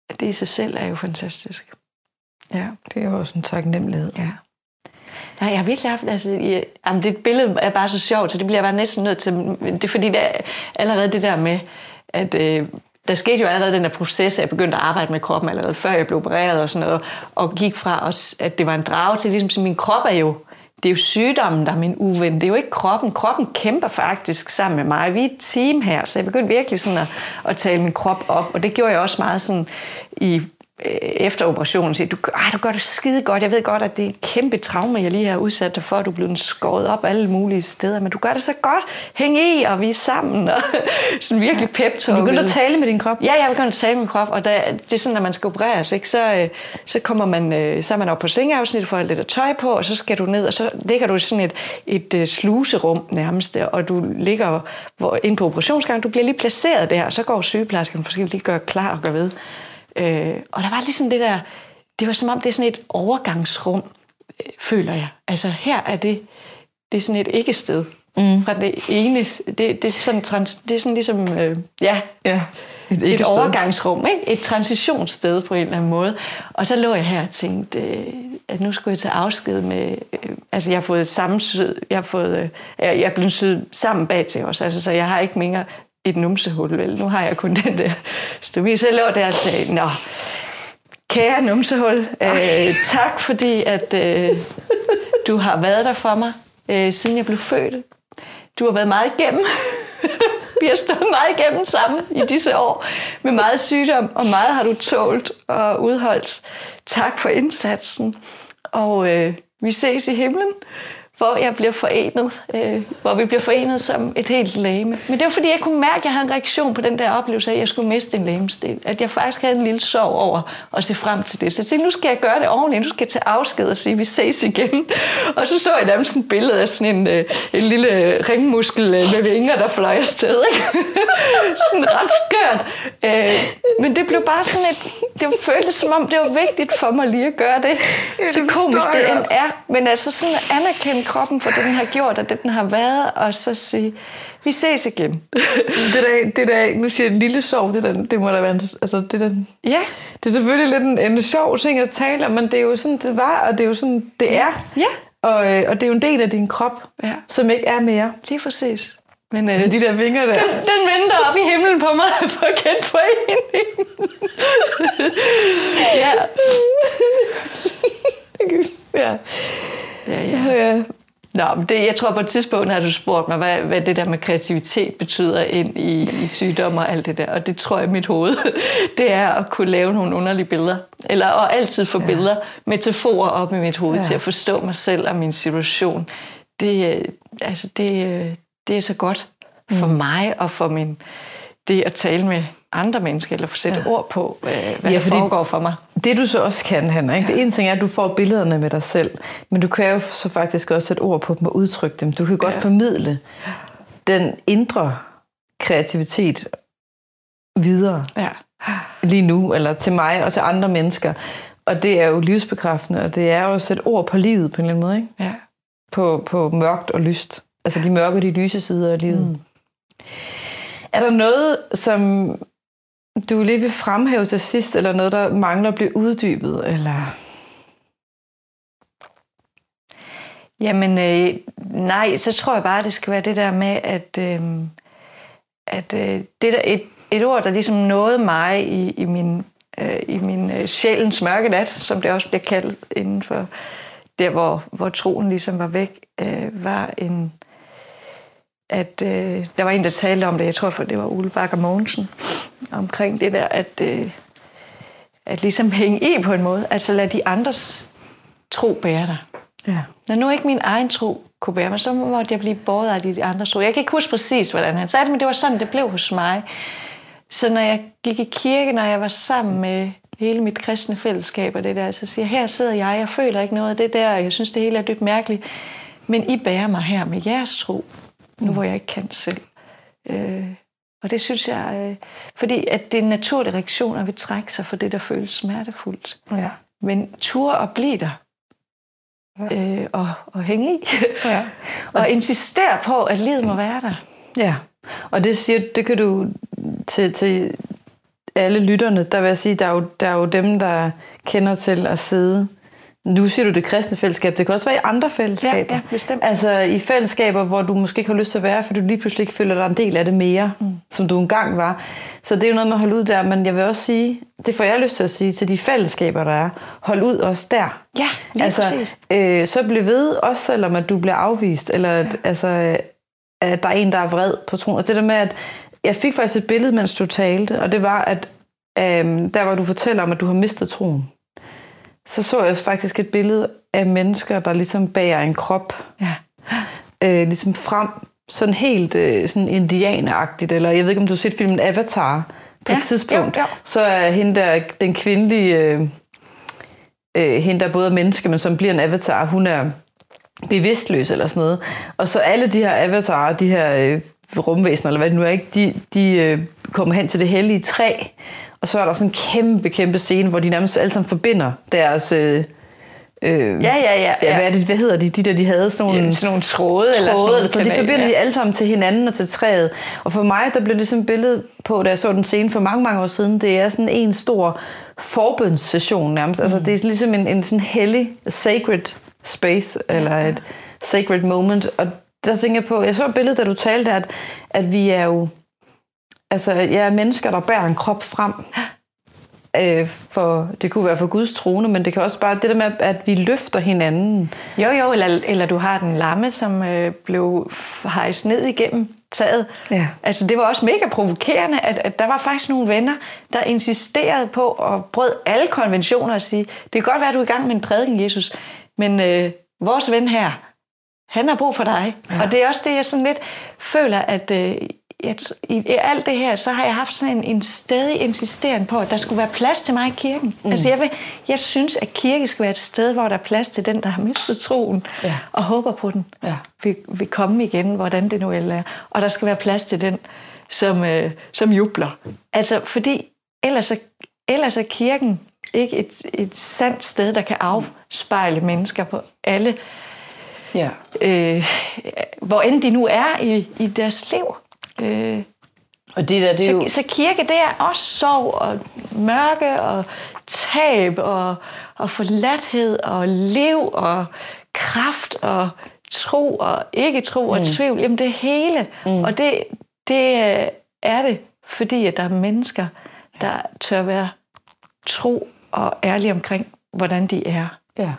at det i sig selv er jo fantastisk. Ja, det er jo også en taknemmelighed. Ja. Nej, jeg har virkelig haft, altså, jeg, jamen, det billede er bare så sjovt, så det bliver jeg bare næsten nødt til, det er fordi, det er allerede det der med, at øh, der skete jo allerede den der proces, at jeg begyndte at arbejde med kroppen allerede før jeg blev opereret og sådan noget, og gik fra, os, at det var en drage til, ligesom, min krop er jo det er jo sygdommen, der er min uven. Det er jo ikke kroppen. Kroppen kæmper faktisk sammen med mig. Vi er et team her, så jeg begyndte virkelig sådan at, at tale min krop op. Og det gjorde jeg også meget sådan i efter operationen siger, du, ej, du gør det skide godt. Jeg ved godt, at det er et kæmpe traume, jeg lige har udsat dig for, at du er blevet skåret op alle mulige steder, men du gør det så godt. Hæng i, og vi er sammen. Og sådan virkelig pep Du begynder at tale med din krop? Ja, jeg begynder at tale med min krop, og der, det er sådan, når man skal opereres, ikke? Så, øh, så, kommer man, øh, så er man op på sengeafsnit, får lidt af tøj på, og så skal du ned, og så ligger du i sådan et, et sluserum nærmest, og du ligger hvor, ind på operationsgangen, du bliver lige placeret der, og så går sygeplejersken forskelligt lige gør klar og gør ved. Øh, og der var ligesom det der, det var som om det er sådan et overgangsrum, øh, føler jeg. Altså her er det, det er sådan et ikke-sted. Mm. Fra det ene, det, det, er sådan, trans, det er sådan ligesom, øh, ja, ja, et, et overgangsrum, ikke? et transitionssted på en eller anden måde. Og så lå jeg her og tænkte, øh, at nu skulle jeg tage afsked med, øh, altså jeg har fået samme syd, jeg har fået, øh, jeg, jeg er blevet syet sammen bag til os, altså så jeg har ikke mere et numsehul, vel? Nu har jeg kun den der stomi. Så jeg lå der og sagde, nå, kære numsehul, øh, tak fordi, at øh, du har været der for mig, øh, siden jeg blev født. Du har været meget igennem. Vi har stået meget igennem sammen i disse år med meget sygdom, og meget har du tålt og udholdt. Tak for indsatsen, og øh, vi ses i himlen hvor jeg bliver forenet, øh, hvor vi bliver forenet som et helt lame. Men det var fordi, jeg kunne mærke, at jeg havde en reaktion på den der oplevelse at jeg skulle miste en lamestil. At jeg faktisk havde en lille sorg over at se frem til det. Så jeg tænkte, nu skal jeg gøre det ordentligt. Nu skal jeg tage afsked og sige, at vi ses igen. Og så så jeg nærmest sådan et billede af sådan en, øh, en lille ringmuskel øh, med vinger, der fløj afsted. Ikke? sådan ret skørt. Øh, men det blev bare sådan et... Det føltes som om, det var vigtigt for mig lige at gøre det. Så komisk det end er. Men altså sådan at anerkende kroppen for det, den har gjort, og det, den har været, og så sige, vi ses igen. det der, det der, nu siger jeg en lille sorg, det, der, det må da være, altså det der, ja. det er selvfølgelig lidt en, en sjov ting at tale om, men det er jo sådan, det var, og det er jo sådan, det er. Ja. Og, øh, og det er jo en del af din krop, ja. som ikke er mere. Lige præcis. Men øh, de der vinger der. Den, den venter op i himlen på mig for genforening. ja. Ja. Ja, ja. ja. Nå, men det, jeg tror på et tidspunkt har du spurgt mig, hvad, hvad det der med kreativitet betyder ind i, i sygdomme og alt det der. Og det tror jeg, mit hoved, det er at kunne lave nogle underlige billeder. Eller at altid få ja. billeder, metaforer op i mit hoved ja. til at forstå mig selv og min situation. Det, altså det, det er så godt for mm. mig og for min, det at tale med andre mennesker, eller få sætte ja. ord på, hvad, hvad ja, der foregår for mig. Det du så også kan, Hanna, ikke? Ja. det ene ting er, at du får billederne med dig selv, men du kan jo så faktisk også sætte ord på dem og udtrykke dem. Du kan godt ja. formidle den indre kreativitet videre ja. lige nu, eller til mig og til andre mennesker. Og det er jo livsbekræftende, og det er jo at sætte ord på livet på en eller anden måde. Ikke? Ja. På, på mørkt og lyst. Altså de mørke og de lyse sider af livet. Mm. Er der noget, som du lige vil fremhæve til sidst, eller noget, der mangler at blive uddybet? Eller? Jamen, øh, nej, så tror jeg bare, det skal være det der med, at, øh, at øh, det der, et, et ord, der ligesom nåede mig i, i min, øh, i min øh, sjælens mørke nat, som det også bliver kaldt inden for der, hvor, hvor troen ligesom var væk, øh, var en, at øh, der var en, der talte om det, jeg tror, for det var Ole Bakker Mogensen, omkring det der, at, øh, at ligesom hænge i på en måde, altså lad de andres tro bære dig. Ja. Når nu ikke min egen tro kunne bære mig, så måtte jeg blive båret af de andres tro. Jeg kan ikke huske præcis, hvordan han sagde det, men det var sådan, det blev hos mig. Så når jeg gik i kirke, når jeg var sammen med hele mit kristne fællesskab og det der, så siger jeg, her sidder jeg, jeg føler ikke noget af det der, og jeg synes, det hele er dybt mærkeligt, men I bærer mig her med jeres tro, nu hvor jeg ikke kan selv. Øh, og det synes jeg, øh, fordi at det er en naturlig reaktion at vi trække sig for det, der føles smertefuldt. Ja. Men tur og blive der, ja. øh, og, og hænge i, ja. og, og insistere på, at livet må være der. Ja, og det, siger, det kan du til, til alle lytterne, der vil jeg sige, der er, jo, der er jo dem, der kender til at sidde nu siger du det kristne fællesskab. Det kan også være i andre fællesskaber. Ja, ja bestemt. Altså i fællesskaber, hvor du måske ikke har lyst til at være, fordi du lige pludselig ikke føler dig en del af det mere, mm. som du engang var. Så det er jo noget med at holde ud der. Men jeg vil også sige, det får jeg lyst til at sige til de fællesskaber, der er. Hold ud også der. Ja, lige altså, præcis. Øh, så bliv ved, også selvom at du bliver afvist. Eller at, ja. altså, at der er en, der er vred på troen. Og det der med, at jeg fik faktisk et billede, mens du talte, og det var, at øh, der hvor du fortæller om, at du har mistet troen så så jeg faktisk et billede af mennesker, der ligesom bærer en krop. Ja. Øh, ligesom frem, sådan helt øh, sådan indianeragtigt, eller jeg ved ikke, om du har set filmen Avatar på ja, et tidspunkt. Jo, jo. Så er hende der, den kvindelige, øh, øh, hende der både er menneske, men som bliver en avatar, hun er bevidstløs eller sådan noget. Og så alle de her avatarer, de her øh, rumvæsener, eller hvad det nu er, ikke, de, de øh, kommer hen til det hellige træ, og så er der sådan en kæmpe, kæmpe scene, hvor de nærmest alle sammen forbinder deres... Øh, Øh, ja, ja, ja, ja. Hvad, er det, hvad hedder de? De der, de havde sådan nogle, ja, sådan nogle tråde. tråde eller sådan noget. de forbinder ja. de alle sammen til hinanden og til træet. Og for mig, der blev det sådan et billede på, da jeg så den scene for mange, mange år siden, det er sådan en stor forbønssession nærmest. Altså, mm. Altså, det er ligesom en, en sådan hellig, sacred space, ja. eller et sacred moment. Og der tænker jeg på, jeg så et billede, da du talte, at, at vi er jo Altså, jeg er mennesker, der bærer en krop frem. Øh, for, det kunne være for Guds trone, men det kan også bare det der med, at vi løfter hinanden. Jo, jo, eller, eller du har den lamme, som øh, blev hejst ned igennem taget. Ja. Altså, det var også mega provokerende, at, at der var faktisk nogle venner, der insisterede på at brød alle konventioner og sige, det kan godt være, at du er i gang med en prædiken, Jesus, men øh, vores ven her, han har brug for dig. Ja. Og det er også det, jeg sådan lidt føler, at øh, at i, alt det her, så har jeg haft sådan en, en stadig insisteren på, at der skulle være plads til mig i kirken. Mm. Altså jeg, vil, jeg synes, at kirke skal være et sted, hvor der er plads til den, der har mistet troen, ja. og håber på den, ja. vil, vil komme igen, hvordan det nu er. Og der skal være plads til den, som, øh, som jubler. Altså fordi ellers er, ellers er kirken ikke et, et sandt sted, der kan afspejle mennesker på alle, ja. øh, hvor end de nu er i, i deres liv. Øh, og det der, det er så, jo... så kirke, det er også sorg og mørke og tab og, og forladthed og liv og kraft og tro og ikke tro mm. og tvivl. Jamen det hele. Mm. Og det, det er det, fordi at der er mennesker, der tør være tro og ærlige omkring, hvordan de er. Ja.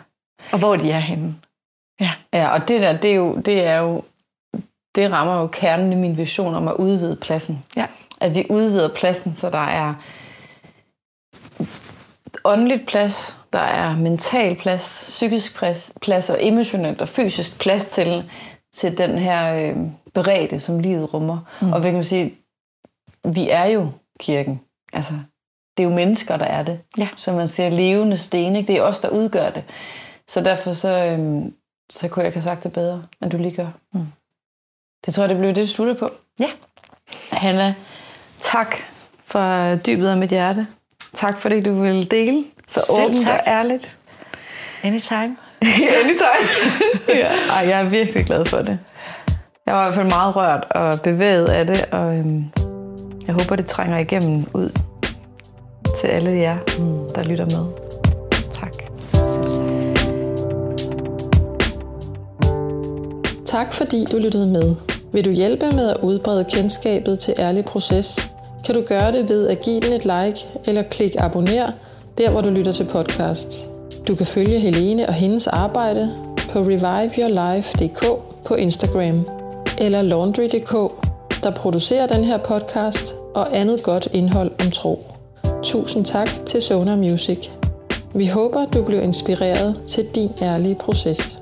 Og hvor de er henne. Ja. ja, og det der, det er jo, det er jo det rammer jo kernen i min vision om at udvide pladsen. Ja. At vi udvider pladsen, så der er åndeligt plads, der er mental plads, psykisk plads, plads og emotionelt og fysisk plads til, til den her øh, beredte, som livet rummer. Mm. Og hvad kan man sige, vi er jo kirken. Altså, det er jo mennesker, der er det. Ja. Så man siger levende sten, ikke? det er os, der udgør det. Så derfor så, øhm, så kunne jeg ikke have sagt det bedre, end du lige gør. Mm. Det tror jeg, det blev det, du sluttede på. Ja. Hanna, tak fra dybet af mit hjerte. Tak fordi du ville dele så Selv åbent tak. og ærligt. Anytime. Anytime. ja. Ej, jeg er virkelig glad for det. Jeg var i hvert fald meget rørt og bevæget af det, og øhm, jeg håber, det trænger igennem ud til alle jer, der lytter med. Tak fordi du lyttede med. Vil du hjælpe med at udbrede kendskabet til Ærlig Proces, kan du gøre det ved at give den et like eller klik abonner, der hvor du lytter til podcasts. Du kan følge Helene og hendes arbejde på reviveyourlife.dk på Instagram, eller laundry.dk, der producerer den her podcast og andet godt indhold om tro. Tusind tak til Sonar Music. Vi håber, du blev inspireret til din ærlige proces.